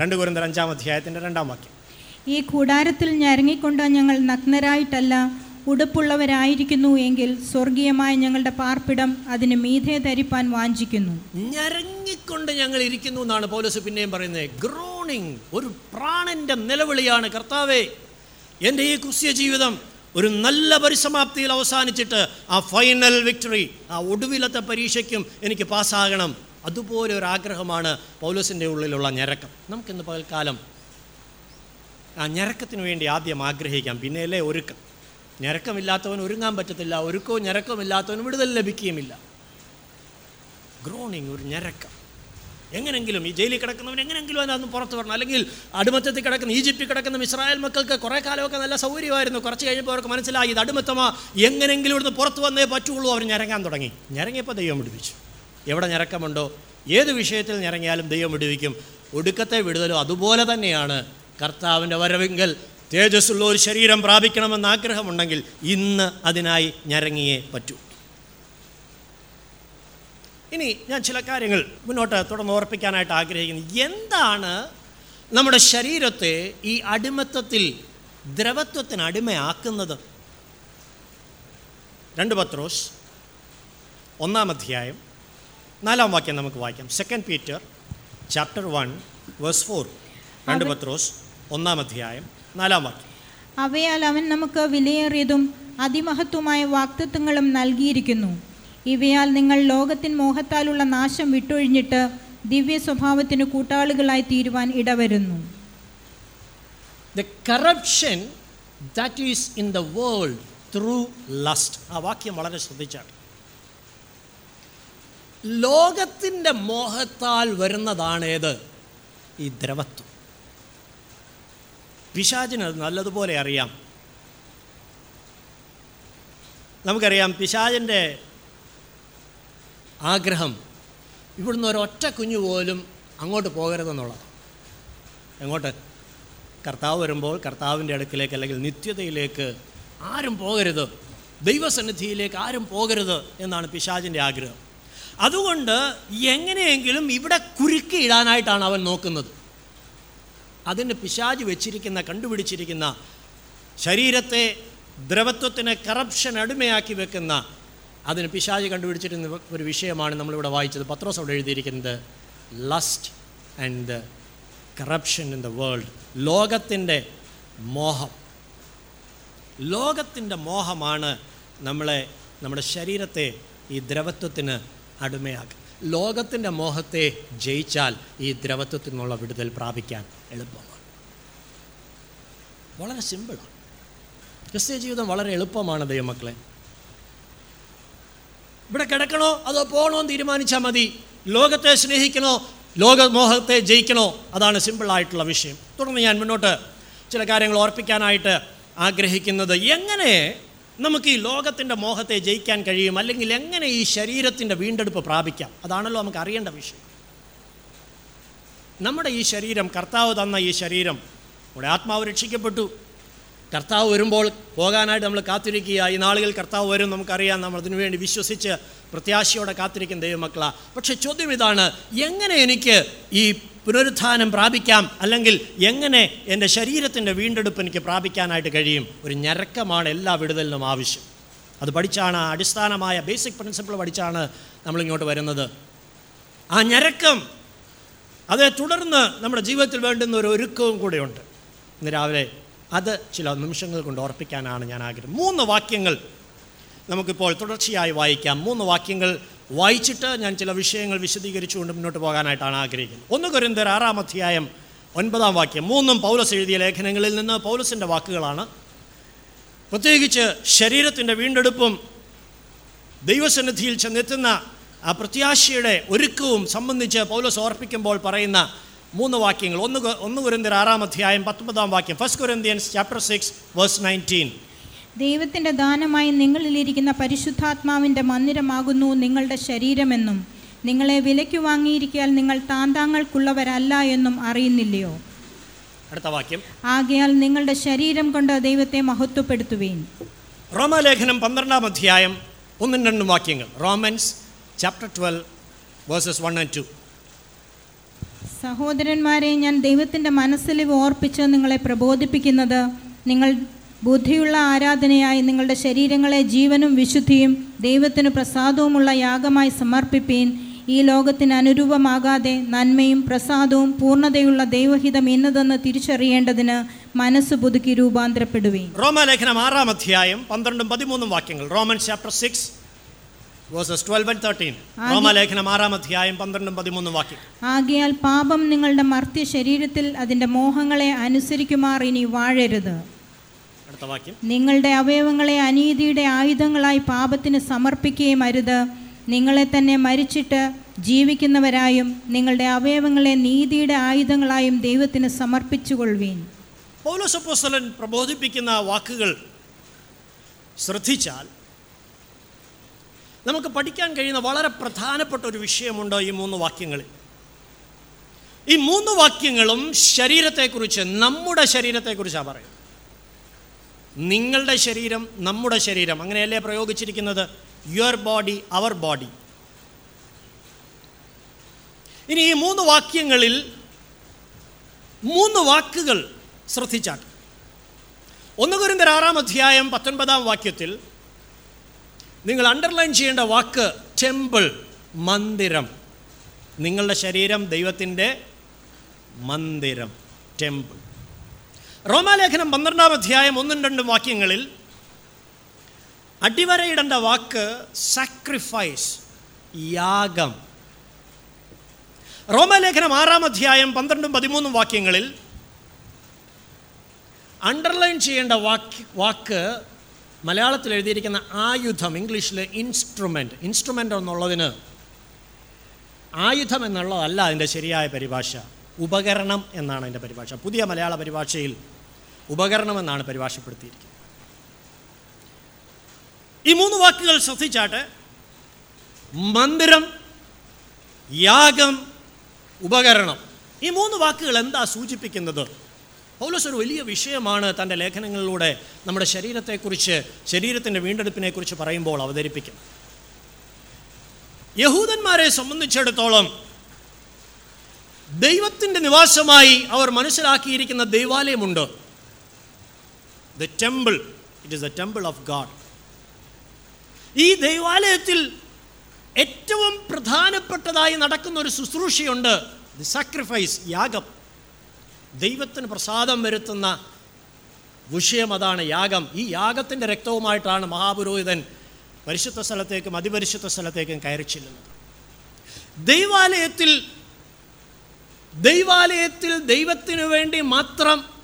രണ്ട് കുരുന്നർ അഞ്ചാം അധ്യായത്തിന്റെ രണ്ടാം വാക്യം. ഈ കൂടാരത്തിൽ ഞരങ്ങിക്കൊണ്ട് ഞങ്ങൾ നഗ്നരായിട്ടല്ല ഉടുപ്പുള്ളവരായിരിക്കുന്നു എങ്കിൽ സ്വർഗീയമായ ഞങ്ങളുടെ പാർപ്പിടം അതിന് മീതെ ധരിപ്പാൻ വാഞ്ചിക്കുന്നു. ഞരങ്ങിക്കൊണ്ട് ഞങ്ങൾ ഇരിക്കുന്നു എന്നാണ് പൗലോസ് പിന്നെയും പറയുന്നത്. ഗ്രോണിങ് ഒരു പ്രാണന്റെ നിലവിളിയാണ് കർത്താവേ. എന്റെ ഈ ക്രിസ്ത്യ ജീവിതം ഒരു നല്ല പരിസമാപ്തിയിൽ അവസാനിച്ചിട്ട് ആ ഫൈനൽ വിക്ടറി ആ ഒടുവിലത്തെ പരീക്ഷയ്ക്കും എനിക്ക് പാസ്സാകണം. അതുപോലെ ഒരു ആഗ്രഹമാണ് പൗലോസിന്റെ ഉള്ളിലുള്ള ഞരക്കം. നമുക്കിന്ന് പകൽക്കാലം ആ ഞരക്കത്തിന് വേണ്ടി ആദ്യം ആഗ്രഹിക്കാം. പിന്നെയല്ലേ ഒരുക്കം. ഞരക്കമില്ലാത്തവൻ ഒരുങ്ങാൻ പറ്റത്തില്ല. ഒരുക്കവും ഞരക്കമില്ലാത്തവൻ വിടുതൽ ലഭിക്കുകയുമില്ല. ഗ്രോണിങ് ഒരു ഞരക്കം. എങ്ങനെങ്കിലും ഈ ജയിലിൽ കിടക്കുന്നവൻ എങ്ങനെങ്കിലും അതിനകത്ത് പുറത്ത് വരണം. അല്ലെങ്കിൽ അടിമത്തത്തിൽ കിടക്കുന്ന ഈജിപ്തിൽ കിടക്കുന്ന ഇസ്രായേൽ മക്കൾക്ക് കുറേ കാലമൊക്കെ നല്ല സൗകര്യമായിരുന്നു. കുറച്ച് കഴിഞ്ഞപ്പോൾ അവർക്ക് മനസ്സിലായി ഇത് അടിമത്തമാ. എങ്ങനെങ്കിലും ഇവിടുന്ന് പുറത്ത് വന്നേ പറ്റുള്ളൂ. അവർ ഞരങ്ങാൻ തുടങ്ങി. ഞരങ്ങിയപ്പോൾ ദൈവം വിടുവിച്ചു. എവിടെ ഞരക്കമുണ്ടോ? ഏത് വിഷയത്തിൽ ഞരങ്ങിയാലും ദൈവം വിടുവിക്കും. ഒടുക്കത്തെ വിടുതലും അതുപോലെ തന്നെയാണ്. കർത്താവിന്റെ വരവെങ്കിൽ തേജസ്സുള്ള ഒരു ശരീരം പ്രാപിക്കണമെന്ന് ആഗ്രഹമുണ്ടെങ്കിൽ ഇന്ന് അതിനായി ഞരങ്ങിയേ പറ്റൂ. ഇനി ഞാൻ ചില കാര്യങ്ങൾ മുന്നോട്ട് തുടർന്ന് ഓർപ്പിക്കാനായിട്ട് ആഗ്രഹിക്കുന്നു. എന്താണ് നമ്മുടെ ശരീരത്തെ ഈ അടിമത്തത്തിൽ ദ്രവത്വത്തിന് അടിമയാക്കുന്നത്? രണ്ട് പത്രോസ് ഒന്നാം അധ്യായം നാലാം വാക്യം നമുക്ക് വായിക്കാം. Second Peter chapter one verse four രണ്ട് പത്രോസ് ഒന്നാം അധ്യായം നാലാം വാക്യം. അവയാൽ അവൻ നമുക്ക് വിലയേറിയതും അതിമഹത്വമായ വാക്തത്വങ്ങളും നൽകിയിരിക്കുന്നു. ഇവയാൽ നിങ്ങൾ ലോകത്തിൻ മോഹത്താലുള്ള നാശം വിട്ടൊഴിഞ്ഞിട്ട് ദിവ്യ സ്വഭാവത്തിന് കൂട്ടാളികളായി തീരുവാൻ ഇടവരുന്നു. The corruption that is in the world through lust ആ വാക്യം വളരെ ശ്രദ്ധിച്ചാണ് ലോകത്തിന്റെ മോഹത്താൽ വരുന്നതാണേത്? ഈ ദ്രവത്വം. പിശാചിന് അത് നല്ലതുപോലെ അറിയാം. നമുക്കറിയാം പിശാചിന്റെ ആഗ്രഹം ഇവിടുന്ന് ഒരൊറ്റ കുഞ്ഞു പോലും അങ്ങോട്ട് പോകരുതെന്നുള്ളത് എങ്ങോട്ട്? കർത്താവ് വരുമ്പോൾ കർത്താവിന്റെ അടുക്കിലേക്ക് അല്ലെങ്കിൽ നിത്യതയിലേക്ക് ആരും പോകരുത്. ദൈവസന്നിധിയിലേക്ക് ആരും പോകരുത് എന്നാണ് പിശാചിന്റെ ആഗ്രഹം. അതുകൊണ്ട് എങ്ങനെയെങ്കിലും ഇവിടെ കുരുക്കി ഇടാനായിട്ടാണ് അവൻ നോക്കുന്നത്. അതിന് പിശാജ് വെച്ചിരിക്കുന്ന കണ്ടുപിടിച്ചിരിക്കുന്ന ശരീരത്തെ ദ്രവത്വത്തിന് കറപ്ഷൻ അടിമയാക്കി വെക്കുന്ന അതിന് പിശാജ് കണ്ടുപിടിച്ചിരുന്ന ഒരു വിഷയമാണ് നമ്മളിവിടെ വായിച്ചത്. പത്രോസ് അവിടെ എഴുതിയിരിക്കുന്നത് lust and the corruption in the world ലോകത്തിന്റെ മോഹം. ലോകത്തിന്റെ മോഹമാണ് നമ്മളെ നമ്മുടെ ശരീരത്തെ ഈ ദ്രവത്വത്തിന് അടിമയാക്കുക ലോകത്തിന്റെ മോഹത്തെ ജയിച്ചാൽ ഈ ദ്രവത്വത്തിൽ നിന്നുള്ള വിടുതൽ പ്രാപിക്കാൻ എളുപ്പമാണ്. വളരെ സിമ്പിളാണ് ക്രിസ്ത്യ ജീവിതം വളരെ എളുപ്പമാണ് ദൈവമക്കളെ. ഇവിടെ കിടക്കണോ? അതോ പോകണോ എന്ന് തീരുമാനിച്ചാൽ മതി. ലോകത്തെ സ്നേഹിക്കണോ? ലോകമോഹത്തെ ജയിക്കണോ? അതാണ് സിമ്പിളായിട്ടുള്ള വിഷയം. തുടർന്ന് ഞാൻ മുന്നോട്ട് ചില കാര്യങ്ങൾ ഓർപ്പിക്കാനായിട്ട് ആഗ്രഹിക്കുന്നത്. എങ്ങനെ നമുക്ക് ഈ ലോകത്തിന്റെ മോഹത്തെ ജയിക്കാൻ കഴിയും. അല്ലെങ്കിൽ എങ്ങനെ ഈ ശരീരത്തിന്റെ വീണ്ടെടുപ്പ് പ്രാപിക്കാം? അതാണല്ലോ നമുക്ക് അറിയേണ്ട വിഷയം. നമ്മുടെ ഈ ശരീരം കർത്താവ് തന്ന ഈ ശരീരം നമ്മുടെ ആത്മാവ് രക്ഷിക്കപ്പെട്ടു. കർത്താവ് വരുമ്പോൾ പോകാനായിട്ട് നമ്മൾ കാത്തിരിക്കുക. ഈ നാളുകൾ കർത്താവ് വരും നമുക്കറിയാം. നമ്മൾ അതിനുവേണ്ടി വിശ്വസിച്ച് പ്രത്യാശയോടെ കാത്തിരിക്കും ദൈവമക്കളാണ് പക്ഷേ ചോദ്യം ഇതാണ് എങ്ങനെ എനിക്ക് ഈ പുനരുത്ഥാനം പ്രാപിക്കാം. അല്ലെങ്കിൽ എങ്ങനെ എന്റെ ശരീരത്തിന്റെ വീണ്ടെടുപ്പ് എനിക്ക് പ്രാപിക്കാനായിട്ട് കഴിയും? ഒരു ഞരക്കമാണ് എല്ലാ വിടുതലിനും ആവശ്യം. അത് പഠിച്ചാണ് അടിസ്ഥാനമായ ബേസിക് പ്രിൻസിപ്പിൾ പഠിച്ചാണ് നമ്മളിങ്ങോട്ട് വരുന്നത്. ആ ഞരക്കം അതേ തുടർന്ന് നമ്മുടെ ജീവിതത്തിൽ വേണ്ടുന്ന ഒരു ഒരുക്കവും കൂടെയുണ്ട്. ഇന്ന് രാവിലെ അത് ചില നിമിഷങ്ങൾ കൊണ്ട് ഓർപ്പിക്കാനാണ് ഞാൻ ആഗ്രഹം. മൂന്ന് വാക്യങ്ങൾ നമുക്കിപ്പോൾ തുടർച്ചയായി വായിക്കാം. മൂന്ന് വാക്യങ്ങൾ വായിച്ചിട്ട് ഞാൻ ചില വിഷയങ്ങൾ വിശദീകരിച്ചുകൊണ്ട് മുന്നോട്ട് പോകാനായിട്ടാണ് ആഗ്രഹിക്കുന്നത്. ഒന്ന് കുരുന്തർ ആറാം അധ്യായം ഒൻപതാം വാക്യം. മൂന്നും പൗലസ് എഴുതിയ ലേഖനങ്ങളിൽ നിന്ന് പൗലസിന്റെ വാക്കുകളാണ്. പ്രത്യേകിച്ച് ശരീരത്തിന്റെ വീണ്ടെടുപ്പും ദൈവസന്നിധിയിൽ ചെന്നെത്തുന്ന ആ പ്രത്യാശയുടെ ഒരുക്കവും സംബന്ധിച്ച് പൗലോസ് ഓർപ്പിക്കുമ്പോൾ പറയുന്ന മൂന്ന് വാക്യങ്ങൾ. ഒന്ന് ഒന്ന് കുരിന്തിയർ ആറാം അധ്യായം പത്തൊമ്പതാം വാക്യം. First Corinthians chapter six verse nineteen ദൈവത്തിന്റെ ദാനമായി നിങ്ങളിലിരിക്കുന്ന പരിശുദ്ധാത്മാവിന്റെ മന്ദിരമാകുന്നു നിങ്ങളുടെ ശരീരമെന്നും. നിങ്ങളെ വിലയ്ക്ക് വാങ്ങിയിരിക്കാൻ നിങ്ങൾ താന്താങ്ങൾക്കുള്ളവരല്ല എന്നും അറിയുന്നില്ലയോ? അടുത്ത വാക്യം. ആകയാൽ നിങ്ങളുടെ ശരീരം കൊണ്ട് ദൈവത്തെ മഹത്വപ്പെടുത്തുവേൻ. റോമാലേഖനം പന്ത്രണ്ടാം അധ്യായം ഒന്നും രണ്ടും വാക്യങ്ങൾ. Romans chapter twelve verses one and two സഹോദരന്മാരെ ഞാൻ ദൈവത്തിന്റെ മനസ്സിൽ ഓർപ്പിച്ച് നിങ്ങളെ പ്രബോധിപ്പിക്കുന്നത് നിങ്ങൾ ബുദ്ധിയുള്ള ആരാധനയായി നിങ്ങളുടെ ശരീരങ്ങളെ ജീവനും വിശുദ്ധിയും ദൈവത്തിന് പ്രസാദവുമുള്ള യാഗമായി സമർപ്പിപ്പീൻ. ഈ ലോകത്തിന് അനുരൂപമാകാതെ നന്മയും പ്രസാദവും പൂർണതയുള്ള ദൈവഹിതം എന്നതെന്ന് തിരിച്ചറിയേണ്ടതിന് മനസ്സ് പുതുക്കി രൂപാന്തരപ്പെടുവീൻ. റോമാലേഖനം ആറാം അധ്യായം പന്ത്രണ്ടും പതിമൂന്നും വാക്യങ്ങൾ. Roman chapter six verses twelve and thirteen റോമാലേഖനം ആറാം അധ്യായം പന്ത്രണ്ടും പതിമൂന്നും വാക്യം ആകയാൽ പാപം നിങ്ങളുടെ മർത്യ ശരീരത്തിൽ അതിന്റെ മോഹങ്ങളെ അനുസരിക്കുമാർ ഇനി വാഴരുത്. അടുത്ത വാക്യം. നിങ്ങളുടെ അവയവങ്ങളെ അനീതിയുടെ ആയുധങ്ങളായി പാപത്തിന് സമർപ്പിക്കുകയും അരുത്. നിങ്ങളെ തന്നെ മരിച്ചിട്ട് ജീവിക്കുന്നവരായും നിങ്ങളുടെ അവയവങ്ങളെ നീതിയുടെ ആയുധങ്ങളായും ദൈവത്തിന് സമർപ്പിച്ചുകൊള്ളുവീൻ. പൗലോസ് അപ്പോസ്തലൻ പ്രബോധിപ്പിക്കുന്ന വാക്കുകൾ ശ്രദ്ധിച്ചാൽ നമുക്ക് പഠിക്കാൻ കഴിയുന്ന വളരെ പ്രധാനപ്പെട്ട ഒരു വിഷയമുണ്ട് ഈ മൂന്ന് വാക്യങ്ങളിൽ? ഈ മൂന്ന് വാക്യങ്ങളും ശരീരത്തെക്കുറിച്ച് നമ്മുടെ ശരീരത്തെക്കുറിച്ചാണ് പറയുന്നത്. നിങ്ങളുടെ ശരീരം നമ്മുടെ ശരീരം. അങ്ങനെയല്ലേ പ്രയോഗിച്ചിരിക്കുന്നത്? യുവർ ബോഡി അവർ ബോഡി ഇനി ഈ മൂന്ന് വാക്യങ്ങളിൽ മൂന്ന് വാക്കുകൾ ശ്രദ്ധിച്ചാൽ. ഒന്ന് കുരിന്തർ ആറാം അധ്യായം പത്തൊൻപതാം വാക്യത്തിൽ നിങ്ങൾ അണ്ടർലൈൻ ചെയ്യേണ്ട വാക്ക് ടെമ്പിൾ മന്ദിരം. നിങ്ങളുടെ ശരീരം ദൈവത്തിന്റെ മന്ദിരം ടെമ്പിൾ റോമാലേഖനം പന്ത്രണ്ടാം അധ്യായം ഒന്നും രണ്ടും വാക്യങ്ങളിൽ അടിവരയിടേണ്ട വാക്ക് സാക്രിഫൈസ് യാഗം. റോമാലേഖനം ആറാം അധ്യായം പന്ത്രണ്ടും പതിമൂന്നും വാക്യങ്ങളിൽ അണ്ടർലൈൻ ചെയ്യേണ്ട വാക്ക് വാക്ക് മലയാളത്തിൽ എഴുതിയിരിക്കുന്ന ആയുധം ഇംഗ്ലീഷിൽ ഇൻസ്ട്രുമെന്റ് ഇൻസ്ട്രുമെന്റ് എന്നുള്ളതിന് ആയുധം എന്നുള്ളതല്ല അതിന്റെ ശരിയായ പരിഭാഷ ഉപകരണം എന്നാണ് അതിന്റെ പരിഭാഷ. പുതിയ മലയാള പരിഭാഷയിൽ ഉപകരണം എന്നാണ് പരിഭാഷപ്പെടുത്തിയിരിക്കുന്നത്. ഈ മൂന്ന് വാക്കുകൾ ശ്രദ്ധിച്ചാട്ട് മന്ദിരം യാഗം ഉപകരണം ഈ മൂന്ന് വാക്കുകൾ എന്താ സൂചിപ്പിക്കുന്നത്? പൗലോസ് ഒരു വലിയ വിഷയമാണ് തന്റെ ലേഖനങ്ങളിലൂടെ നമ്മുടെ ശരീരത്തെക്കുറിച്ച് ശരീരത്തിന്റെ വീണ്ടെടുപ്പിനെക്കുറിച്ച് പറയുമ്പോൾ അവതരിപ്പിക്കും യഹൂദന്മാരെ സംബന്ധിച്ചിടത്തോളം ദൈവത്തിന്റെ നിവാസമായി അവർ മനസ്സിലാക്കിയിരിക്കുന്ന ദൈവാലയമുണ്ട്. The temple it is the temple of God ഈ ദൈവാലയത്തിൽ ഏറ്റവും പ്രധാനപ്പെട്ടതായി നടക്കുന്ന ഒരു ശുശ്രൂഷയുണ്ട് ദി സാക്രിഫൈസ് യാഗം. ദൈവത്തിന് പ്രസാദം വരുത്തുന്ന വിഷയം അതാണ് യാഗം. ഈ യാഗത്തിന്റെ രക്തവുമായിട്ടാണ് മഹാപുരോഹിതൻ പരിശുദ്ധ സ്ഥലത്തേക്കും അതിപരിശുദ്ധ സ്ഥലത്തേക്കും കയറി ചെല്ലുന്നത്. ദൈവാലയത്തിൽ ദൈവാലയത്തിൽ ദൈവത്തിനു വേണ്ടി മാത്രം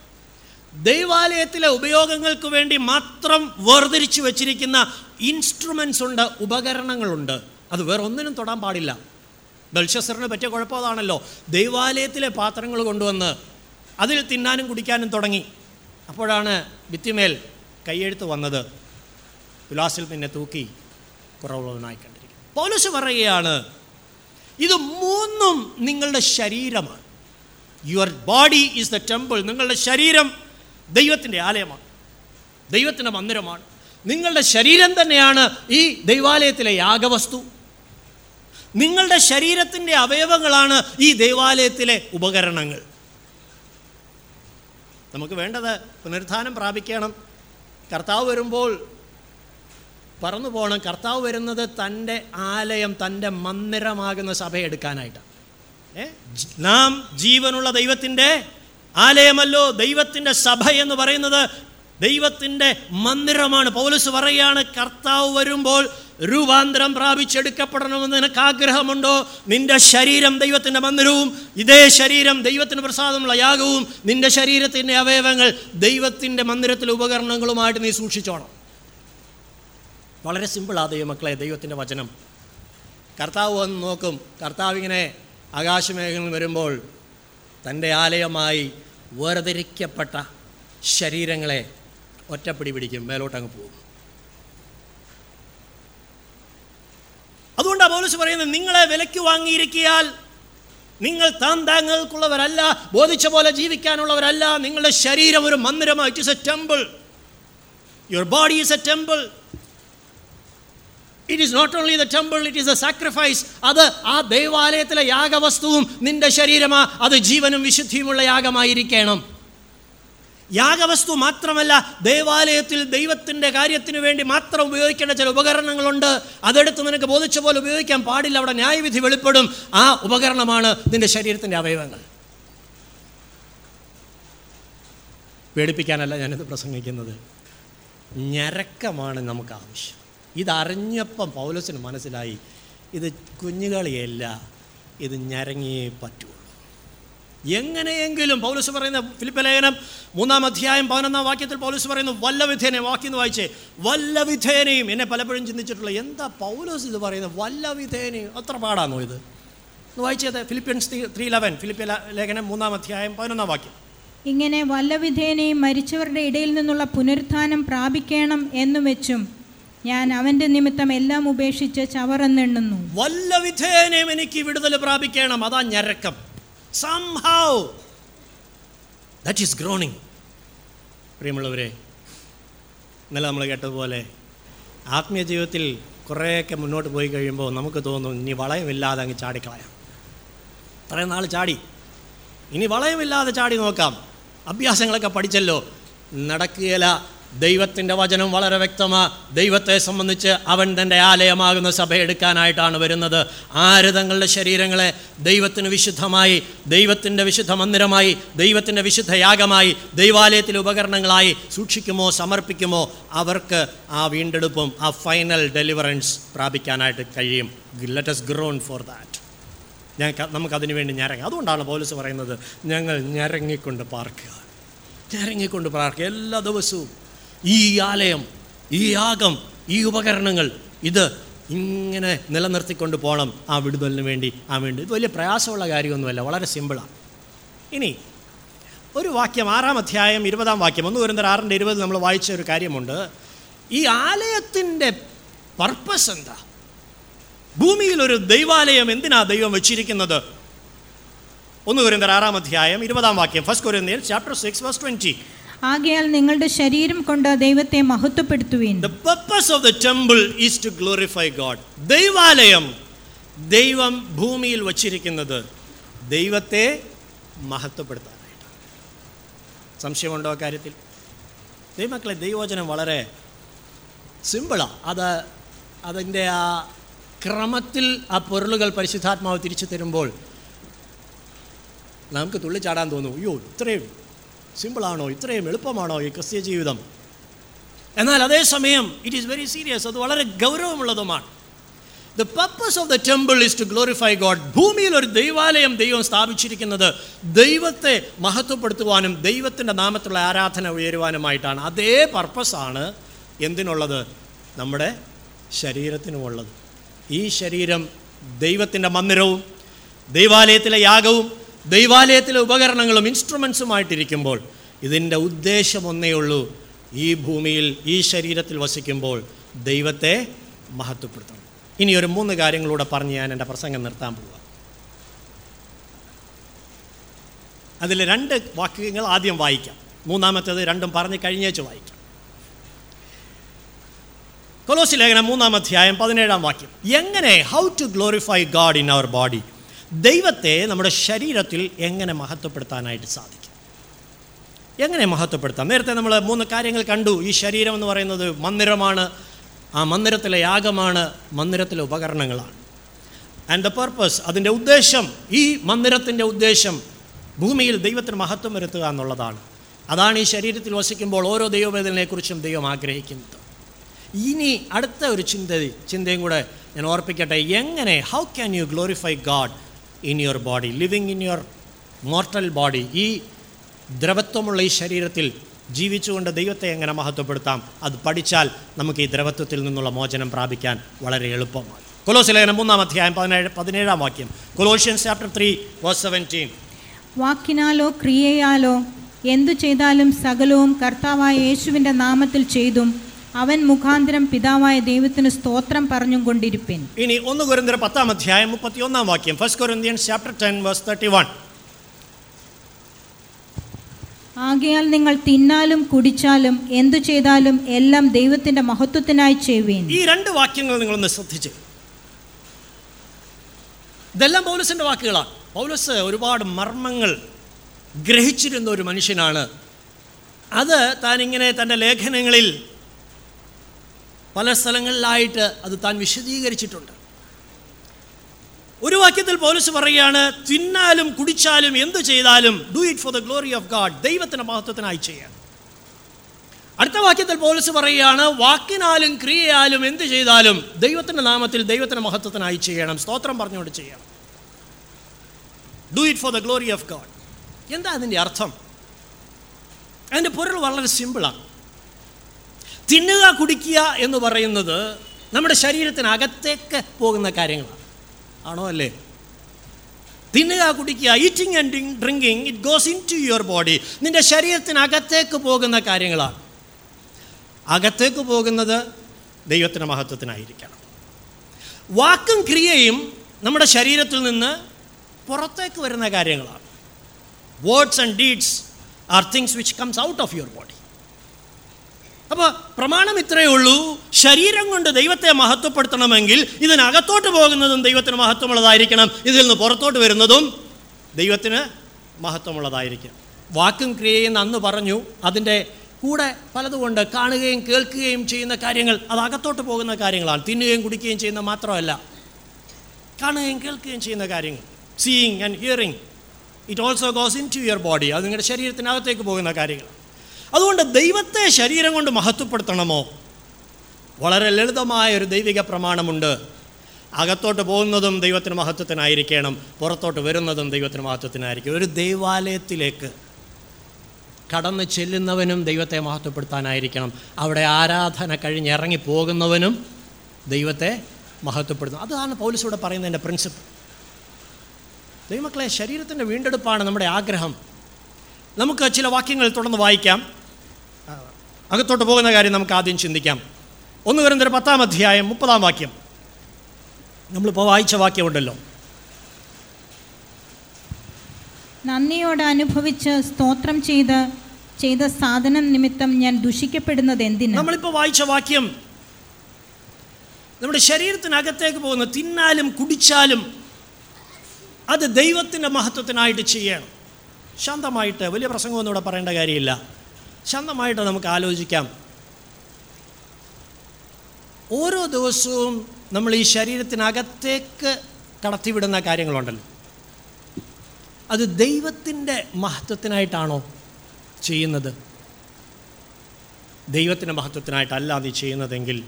ദൈവാലയത്തിലെ ഉപയോഗങ്ങൾക്ക് വേണ്ടി മാത്രം വേർതിരിച്ചു വച്ചിരിക്കുന്ന ഇൻസ്ട്രുമെൻസ് ഉണ്ട് ഉപകരണങ്ങളുണ്ട്. അത് വേറെ ഒന്നിനും തൊടാൻ പാടില്ല. ബൽഷസറിന് പറ്റിയ കുഴപ്പമാണല്ലോ ദൈവാലയത്തിലെ പാത്രങ്ങൾ കൊണ്ടുവന്ന് അതിൽ തിന്നാനും കുടിക്കാനും തുടങ്ങി. അപ്പോഴാണ് ഭിത്തിമേൽ കയ്യെഴുത്ത് വന്നത്. വിലാസിൽ പിന്നെ തൂക്കി കുറവുള്ളവനായി കണ്ടിരിക്കും പോലീസ് പറയുകയാണ് ഇത് മൂന്നും നിങ്ങളുടെ ശരീരമാണ്. Your body is the temple നിങ്ങളുടെ ശരീരം ദൈവത്തിന്റെ ആലയമാണ്. ദൈവത്തിന്റെ മന്ദിരമാണ്. നിങ്ങളുടെ ശരീരം തന്നെയാണ് ഈ ദൈവാലയത്തിലെ യാഗവസ്തു. നിങ്ങളുടെ ശരീരത്തിന്റെ അവയവങ്ങളാണ് ഈ ദൈവാലയത്തിലെ ഉപകരണങ്ങൾ. നമുക്ക് വേണ്ടത് പുനരുത്ഥാനം പ്രാപിക്കണം. കർത്താവ് വരുമ്പോൾ പറന്നു പോകണം. കർത്താവ് വരുന്നത് തന്റെ ആലയം തന്റെ മന്ദിരമാകുന്ന സഭയെടുക്കാനായിട്ടാണ് നാം ജീവനുള്ള ദൈവത്തിന്റെ ആലയമല്ലോ ദൈവത്തിന്റെ സഭ എന്ന് പറയുന്നത് ദൈവത്തിന്റെ മന്ദിരമാണ്. പൗലസ് പറയുകയാണ് കർത്താവ് വരുമ്പോൾ രൂപാന്തരം പ്രാപിച്ചെടുക്കപ്പെടണമെന്ന് നിനക്ക് ആഗ്രഹമുണ്ടോ നിന്റെ ശരീരം ദൈവത്തിന്റെ മന്ദിരവും ഇതേ ശരീരം ദൈവത്തിന് പ്രസാദമുള്ള യാഗവും നിന്റെ ശരീരത്തിന്റെ അവയവങ്ങൾ ദൈവത്തിന്റെ മന്ദിരത്തിലെ ഉപകരണങ്ങളുമായിട്ട് നീ സൂക്ഷിച്ചോണം. വളരെ സിമ്പിളാ ദൈവമക്കളെ ദൈവത്തിന്റെ വചനം. കർത്താവ് വന്ന് നോക്കും. കർത്താവ് ഇങ്ങനെ ആകാശമേഖലയിൽ വരുമ്പോൾ തന്റെ ആലയമായി വേർതിരിക്കപ്പെട്ട ശരീരങ്ങളെ ഒറ്റപ്പിടി പിടിക്കും മേലോട്ടങ്ങ് പോകും. അതുകൊണ്ടാണ് പോലീസ് പറയുന്നത് നിങ്ങളെ വിലയ്ക്ക് വാങ്ങിയിരിക്കിയാൽ നിങ്ങൾ താൻ താങ്കൾക്കുള്ളവരല്ല ബോധിച്ച പോലെ ജീവിക്കാനുള്ളവരല്ല നിങ്ങളുടെ ശരീരം ഒരു മന്ദിരമാണ് it is a temple your body is a temple it is not only the temple it is a sacrifice അത് ആ ദൈവാലയത്തിലെ യാഗവസ്തുവും നിന്റെ ശരീരമാ. അത് ജീവനും വിശുദ്ധിയുമുള്ള യാഗമായിരിക്കണം. യാഗവസ്തു മാത്രമല്ല ദേവാലയത്തിൽ ദൈവത്തിന്റെ കാര്യത്തിന് വേണ്ടി മാത്രം ഉപയോഗിക്കേണ്ട ചില ഉപകരണങ്ങളുണ്ട്. അതെടുത്ത് നിനക്ക് ബോധിച്ച പോലെ ഉപയോഗിക്കാൻ പാടില്ല. അവിടെ ന്യായവിധി വെളിപ്പെടും. ആ ഉപകരണമാണ് നിന്റെ ശരീരത്തിന്റെ അവയവങ്ങൾ. പേടിപ്പിക്കാനല്ല ഞാനിത് പ്രസംഗിക്കുന്നത്. ഞരക്കമാണ് നമുക്ക് ആവശ്യം. ഇതറിഞ്ഞപ്പം പൗലോസിന് മനസ്സിലായി ഇത് കുഞ്ഞുകളിയല്ല ഇത് ഞരങ്ങിയേ പറ്റുള്ളൂ. എങ്ങനെയെങ്കിലും പൗലോസ് പറയുന്ന ഫിലിപ്പ ലേഖനം മൂന്നാം അധ്യായം പതിനൊന്നാം വാക്യത്തിൽ പൗലോസ് പറയുന്നു വല്ല വിധേനയും വാക്യം വായിച്ചേ വല്ലവിധേനയും എന്നെ പലപ്പോഴും ചിന്തിച്ചിട്ടുള്ള എന്താ പൗലോസ് ഇത് പറയുന്നത്? വല്ല വിധേനയും. അത്ര പാടാണോ ഇത്? വായിച്ചത് ഫിലിപ്പിയൻസ് ത്രീ ലെവൻ ഫിലിപ്പ ലേഖനം മൂന്നാം അധ്യായം പതിനൊന്നാം വാക്യം. ഇങ്ങനെ വല്ലവിധേനയും മരിച്ചവരുടെ ഇടയിൽ നിന്നുള്ള പുനരുത്ഥാനം പ്രാപിക്കണം എന്നു വെച്ചും ഞാൻ അവന്റെ നിമിത്തം എല്ലാം ഉപേക്ഷിച്ച് ചവറെന്നെണ്ണുന്നു. വല്ല വിധേനയും എനിക്ക് വിടുതൽ പ്രാപിക്കണം. അതാ ഞരക്കം. സംഹൗ ദാറ്റ് ഈസ് ഗ്രോണിങ് പ്രിയമുള്ളവരെ ഇന്നലെ നമ്മൾ കേട്ടതുപോലെ ആത്മീയ ജീവിതത്തിൽ കുറേയൊക്കെ മുന്നോട്ട് പോയി കഴിയുമ്പോൾ നമുക്ക് തോന്നും ഇനി വളയമില്ലാതെ അങ്ങ് ചാടിക്കളയാം. ഇത്രയും നാൾ ചാടി. ഇനി വളയമില്ലാതെ ചാടി നോക്കാം. അഭ്യാസങ്ങളൊക്കെ പഠിച്ചല്ലോ. നടക്കുകയില്ല. ദൈവത്തിന്റെ വചനം വളരെ വ്യക്തമാണ് ദൈവത്തെ സംബന്ധിച്ച് അവൻ തന്റെ ആലയമാകുന്ന സഭ എടുക്കാനായിട്ടാണ് വരുന്നത്. ആര് തങ്ങളുടെ ശരീരങ്ങളെ ദൈവത്തിന് വിശുദ്ധമായി ദൈവത്തിന്റെ വിശുദ്ധ മന്ദിരമായി ദൈവത്തിന്റെ വിശുദ്ധ യാഗമായി ദൈവാലയത്തിലെ ഉപകരണങ്ങളായി സൂക്ഷിക്കുമോ സമർപ്പിക്കുമോ അവർക്ക് ആ വീണ്ടെടുപ്പും ആ ഫൈനൽ ഡെലിവറൻസ് പ്രാപിക്കാനായിട്ട് കഴിയും. Let us groan for that ഞങ്ങൾക്ക് നമുക്കതിനു വേണ്ടി ഞരങ്ങി. അതുകൊണ്ടാണ് പോലീസ് പറയുന്നത് ഞങ്ങൾ ഞരങ്ങിക്കൊണ്ട് പാർക്കുക. ഞരങ്ങിക്കൊണ്ട് പാർക്കുക. എല്ലാ ദിവസവും ഈ ആലയം ഈ യാഗം ഈ ഉപകരണങ്ങൾ ഇത് ഇങ്ങനെ നിലനിർത്തിക്കൊണ്ട് പോകണം ആ വിടുതലിന് വേണ്ടി ആ വേണ്ടി. ഇത് വലിയ പ്രയാസമുള്ള കാര്യമൊന്നുമല്ല വളരെ സിമ്പിളാണ് ഇനി ഒരു വാക്യം ആറാം അധ്യായം ഇരുപതാം വാക്യം ഒന്ന് വരുന്ന ആറിന്റെ ഇരുപത് നമ്മൾ വായിച്ച ഒരു കാര്യമുണ്ട്. ഈ ആലയത്തിന്റെ പർപ്പസ് എന്താ? ഭൂമിയിൽ ഒരു ദൈവാലയം എന്തിനാ ദൈവം വെച്ചിരിക്കുന്നത്? ഒന്ന് കുരിന്തർ ആറാം അധ്യായം ഇരുപതാം വാക്യം first Corinthian chapter six first twenty ആകയാൽ നിങ്ങളുടെ ശരീരം കൊണ്ട് ദൈവത്തെ മഹത്വപ്പെടുത്തുവീൻ. The purpose of the temple is to glorify God ദൈവാലയം ദൈവം ഭൂമിയിൽ വച്ചിരിക്കുന്നത് ദൈവത്തെ മഹത്വപ്പെടുത്താനായിട്ടാണ്. സംശയമുണ്ടോ കാര്യത്തിൽ ദൈവമക്കളെ ദൈവവചനം വളരെ സിമ്പിളാണ് അത് അതിന്റെ ആ ക്രമത്തിൽ ആ പൊരുളുകൾ പരിശുദ്ധാത്മാവ് തിരിച്ചു തരുമ്പോൾ നമുക്ക് തുള്ളിച്ചാടാൻ തോന്നും. അയ്യോ ഇത്രയും സിമ്പിളാണോ? ഇത്രയും എളുപ്പമാണോ ഈ ക്രിസ്ത്യ ജീവിതം? എന്നാൽ അതേസമയം ഇറ്റ് ഈസ് വെരി സീരിയസ് അത് വളരെ ഗൗരവമുള്ളതുമാണ്. The purpose of the temple is to glorify God ഭൂമിയിൽ ഒരു ദൈവാലയം ദൈവം സ്ഥാപിച്ചിരിക്കുന്നത് ദൈവത്തെ മഹത്വപ്പെടുത്തുവാനും ദൈവത്തിന്റെ നാമത്തിലുള്ള ആരാധന ഉയരുവാനുമായിട്ടാണ്. അതേ പർപ്പസാണ് എന്തിനുള്ളത്? നമ്മുടെ ശരീരത്തിനുമുള്ളത്. ഈ ശരീരം ദൈവത്തിന്റെ മന്ദിരവും ദൈവാലയത്തിലെ യാഗവും ദൈവാലയത്തിലെ ഉപകരണങ്ങളും ഇൻസ്ട്രുമെൻസുമായിട്ടിരിക്കുമ്പോൾ ഇതിന്റെ ഉദ്ദേശം ഒന്നേ ഉള്ളൂ. ഈ ഭൂമിയിൽ ഈ ശരീരത്തിൽ വസിക്കുമ്പോൾ ദൈവത്തെ മഹത്വപ്പെടുത്തണം. ഇനി ഒരു മൂന്ന് കാര്യങ്ങളൂടെ പറഞ്ഞ് ഞാൻ എന്റെ പ്രസംഗം നിർത്താൻ പോവുക അതിൽ രണ്ട് വാക്യങ്ങൾ ആദ്യം വായിക്കാം. മൂന്നാമത്തേത് രണ്ടും പറഞ്ഞ് കഴിഞ്ഞേച്ച് വായിക്കാം. കൊലോസി ലേഖനം മൂന്നാം അധ്യായം പതിനേഴാം വാക്യം. എങ്ങനെ? How to glorify God in our body ദൈവത്തെ നമ്മുടെ ശരീരത്തിൽ എങ്ങനെ മഹത്വപ്പെടുത്താനായിട്ട് സാധിക്കും? എങ്ങനെ മഹത്വപ്പെടുത്താം? നേരത്തെ നമ്മൾ മൂന്ന് കാര്യങ്ങൾ കണ്ടു. ഈ ശരീരം എന്ന് പറയുന്നത് മന്ദിരമാണ്. ആ മന്ദിരത്തിലെ യാഗമാണ്. മന്ദിരത്തിലെ ഉപകരണങ്ങളാണ്. ആൻഡ് ദ പർപ്പസ് അതിന്റെ ഉദ്ദേശം ഈ മന്ദിരത്തിന്റെ ഉദ്ദേശം ഭൂമിയിൽ ദൈവത്തിന് മഹത്വം വരുത്തുക എന്നുള്ളതാണ്. അതാണ് ഈ ശരീരത്തിൽ വസിക്കുമ്പോൾ ഓരോ ദൈവവേദനയെക്കുറിച്ചും ദൈവം ആഗ്രഹിക്കുന്നത്. ഇനി അടുത്ത ഒരു ചിന്ത ചിന്തയും കൂടെ ഞാൻ ഓർപ്പിക്കട്ടെ. എങ്ങനെ how can you glorify God in your body living in your mortal body ഈ ദ്രവത്വമുള്ള ഈ ശരീരത്തിൽ ജീവിച്ചുകൊണ്ട് ദൈവത്തെ എങ്ങനെ മഹത്വപ്പെടുത്താം? അത് പഠിച്ചാൽ നമുക്ക് ഈ ദ്രവത്വത്തിൽ നിന്നുള്ള മോചനം പ്രാപിക്കാൻ വളരെ എളുപ്പമാണ്. കൊലോസ് ലേഖനം മൂന്നാം അധ്യായം പതിനേഴ് പതിനേഴാം വാക്യം. Colossians chapter three verse seventeen വാക്കിനാലോ ക്രിയയാലോ എന്തു ചെയ്താലും സകലവും കർത്താവായ യേശുവിന്റെ നാമത്തിൽ ചെയ്തും അവൻ മുഖാന്തരം പിതാവായ ദൈവത്തിന് സ്തോത്രം പറഞ്ഞും കൊണ്ടിരിപ്പിൻ. ഇനി ഒന്ന് കുരന്തര പത്താം അധ്യായം മുപ്പത്തി ഒന്നാം വാക്യം. First Corinthians chapter ten verse thirty one ആകയാൽ നിങ്ങൾ തിന്നാലും കുടിച്ചാലും എന്തു ചെയ്താലും എല്ലാം ദൈവത്തിന്റെ മഹത്വത്തിനായി ചെയ്യുവീൻ. ഈ രണ്ട് വാക്യങ്ങൾ നിങ്ങളൊന്ന് ശ്രദ്ധിച്ച്. ഇതെല്ലാം പൗലസിന്റെ വാക്കുകളാണ്. പൗലസ് ഒരുപാട് മർമ്മങ്ങൾ ഗ്രഹിച്ചിരുന്ന ഒരു മനുഷ്യനാണ്. അത് താനിങ്ങനെ ഇങ്ങനെ തന്റെ ലേഖനങ്ങളിൽ പല സ്ഥലങ്ങളിലായിട്ട് അത് താൻ വിശദീകരിച്ചിട്ടുണ്ട്. ഒരു വാക്യത്തിൽ പോലീസ് പറയുകയാണ് തിന്നാലും കുടിച്ചാലും എന്ത് ചെയ്താലും do it for the glory of God ദൈവത്തിന്റെ മഹത്വത്തിനായി ചെയ്യാൻ അടുത്ത വാക്യത്തിൽ പോലീസ് പറയുകയാണ് വാക്കിനാലും ക്രിയയാലും എന്ത് ചെയ്താലും ദൈവത്തിന്റെ നാമത്തിൽ ദൈവത്തിന്റെ മഹത്വത്തിനായി ചെയ്യണം. സ്തോത്രം പറഞ്ഞുകൊണ്ട് ചെയ്യണം. Do it for the glory of God എന്താ അതിന്റെ അർത്ഥം? അതിന്റെ പൊരുൾ വളരെ സിമ്പിളാണ് തിന്നുക കുടിക്കുക എന്ന് പറയുന്നത് നമ്മുടെ ശരീരത്തിനകത്തേക്ക് പോകുന്ന കാര്യങ്ങളാണ്. ആണോ അല്ലേ? തിന്നുക കുടിക്കുക eating and drinking it goes into your body നിന്റെ ശരീരത്തിനകത്തേക്ക് പോകുന്ന കാര്യങ്ങളാണ്. അകത്തേക്ക് പോകുന്നത് ദൈവത്തിന്റെ മഹത്വത്തിനായിരിക്കണം. വാക്കും ക്രിയയും നമ്മുടെ ശരീരത്തിൽ നിന്ന് പുറത്തേക്ക് വരുന്ന കാര്യങ്ങളാണ്. Words and deeds are things which comes out of your body അപ്പോൾ പ്രമാണം ഇത്രയേ ഉള്ളൂ. ശരീരം കൊണ്ട് ദൈവത്തെ മഹത്വപ്പെടുത്തണമെങ്കിൽ ഇതിനകത്തോട്ട് പോകുന്നതും ദൈവത്തിന് മഹത്വമുള്ളതായിരിക്കണം. ഇതിൽ നിന്ന് പുറത്തോട്ട് വരുന്നതും ദൈവത്തിന് മഹത്വമുള്ളതായിരിക്കണം. വാക്കും ക്രിയയും അന്ന് പറഞ്ഞു. അതിന്റെ കൂടെ പലതുകൊണ്ട് കാണുകയും കേൾക്കുകയും ചെയ്യുന്ന കാര്യങ്ങൾ അത് അകത്തോട്ട് പോകുന്ന കാര്യങ്ങളാണ്. തിന്നുകയും കുടിക്കുകയും ചെയ്യുന്ന മാത്രമല്ല. കാണുകയും കേൾക്കുകയും ചെയ്യുന്ന കാര്യങ്ങൾ. Seeing and hearing it also goes into your body അത് നിങ്ങളുടെ ശരീരത്തിനകത്തേക്ക് പോകുന്ന കാര്യങ്ങൾ. അതുകൊണ്ട് ദൈവത്തെ ശരീരം കൊണ്ട് മഹത്വപ്പെടുത്തണമോ? വളരെ ലളിതമായ ഒരു ദൈവിക പ്രമാണമുണ്ട്. അകത്തോട്ട് പോകുന്നതും ദൈവത്തിന് മഹത്വത്തിനായിരിക്കണം. പുറത്തോട്ട് വരുന്നതും ദൈവത്തിന് മഹത്വത്തിനായിരിക്കും. ഒരു ദൈവാലയത്തിലേക്ക് കടന്ന് ചെല്ലുന്നവനും ദൈവത്തെ മഹത്വപ്പെടുത്താനായിരിക്കണം. അവിടെ ആരാധന കഴിഞ്ഞ് ഇറങ്ങിപ്പോകുന്നവനും ദൈവത്തെ മഹത്വപ്പെടുത്തുന്നു അതാണ് പൗലിസൂടെ പറയുന്നതിന്റെ പ്രിൻസിപ്പിൾ ദൈവമക്കളെ ശരീരത്തിന്റെ വീണ്ടെടുപ്പാണ് നമ്മുടെ ആഗ്രഹം. നമുക്ക് ചില വാക്യങ്ങൾ തുടർന്ന് വായിക്കാം. അകത്തോട്ട് പോകുന്ന കാര്യം നമുക്ക് ആദ്യം ചിന്തിക്കാം. ഒന്ന് വരുന്നൊരു പത്താം അധ്യായം മുപ്പതാം വാക്യം. നമ്മളിപ്പോൾ വായിച്ച വാക്യമുണ്ടല്ലോ. നന്ദിയോടെ അനുഭവിച്ച് സ്തോത്രം ചെയ്ത് ചെയ്ത സാധനം നിമിത്തം ഞാൻ ദുഷിക്കപ്പെടുന്നത് എന്തിനാണ് നമ്മളിപ്പോൾ വായിച്ച വാക്യം. നമ്മുടെ ശരീരത്തിനകത്തേക്ക് പോകുന്ന തിന്നാലും കുടിച്ചാലും അത് ദൈവത്തിന്റെ മഹത്വത്തിനായിട്ട് ചെയ്യണം. ശാന്തമായിട്ട് വലിയ പ്രസംഗമൊന്നും ഇവിടെ പറയേണ്ട കാര്യമില്ല. ശാന്തമായിട്ട് നമുക്ക് ആലോചിക്കാം. ഓരോ ദിവസവും നമ്മൾ ഈ ശരീരത്തിനകത്തേക്ക് കടത്തിവിടുന്ന കാര്യങ്ങളുണ്ടല്ലോ. അത് ദൈവത്തിന്റെ മഹത്വത്തിനായിട്ടാണോ ചെയ്യുന്നത്? ദൈവത്തിന്റെ മഹത്വത്തിനായിട്ടല്ല നീ ചെയ്യുന്നതെങ്കിൽ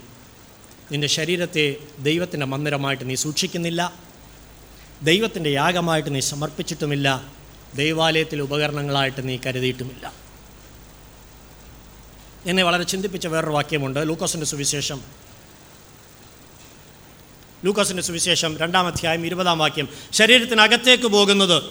നിന്റെ ശരീരത്തെ ദൈവത്തിന്റെ മന്ദിരമായിട്ട് നീ സൂക്ഷിക്കുന്നില്ല. ദൈവത്തിന്റെ യാഗമായിട്ട് നീ സമർപ്പിച്ചിട്ടുമില്ല. ദൈവാലയത്തിലെ ഉപകരണങ്ങളായിട്ട് നീ കരുതിയിട്ടുമില്ല. എന്നെ വളരെ ചിന്തിപ്പിച്ച വേറൊരു വാക്യമുണ്ട്. ലൂക്കോസിന്റെ സുവിശേഷം. ലൂക്കോസിന്റെ സുവിശേഷം രണ്ടാം അധ്യായം ഇരുപതാം വാക്യം. ശരീരത്തിനകത്തേക്ക് പോകുന്നത്.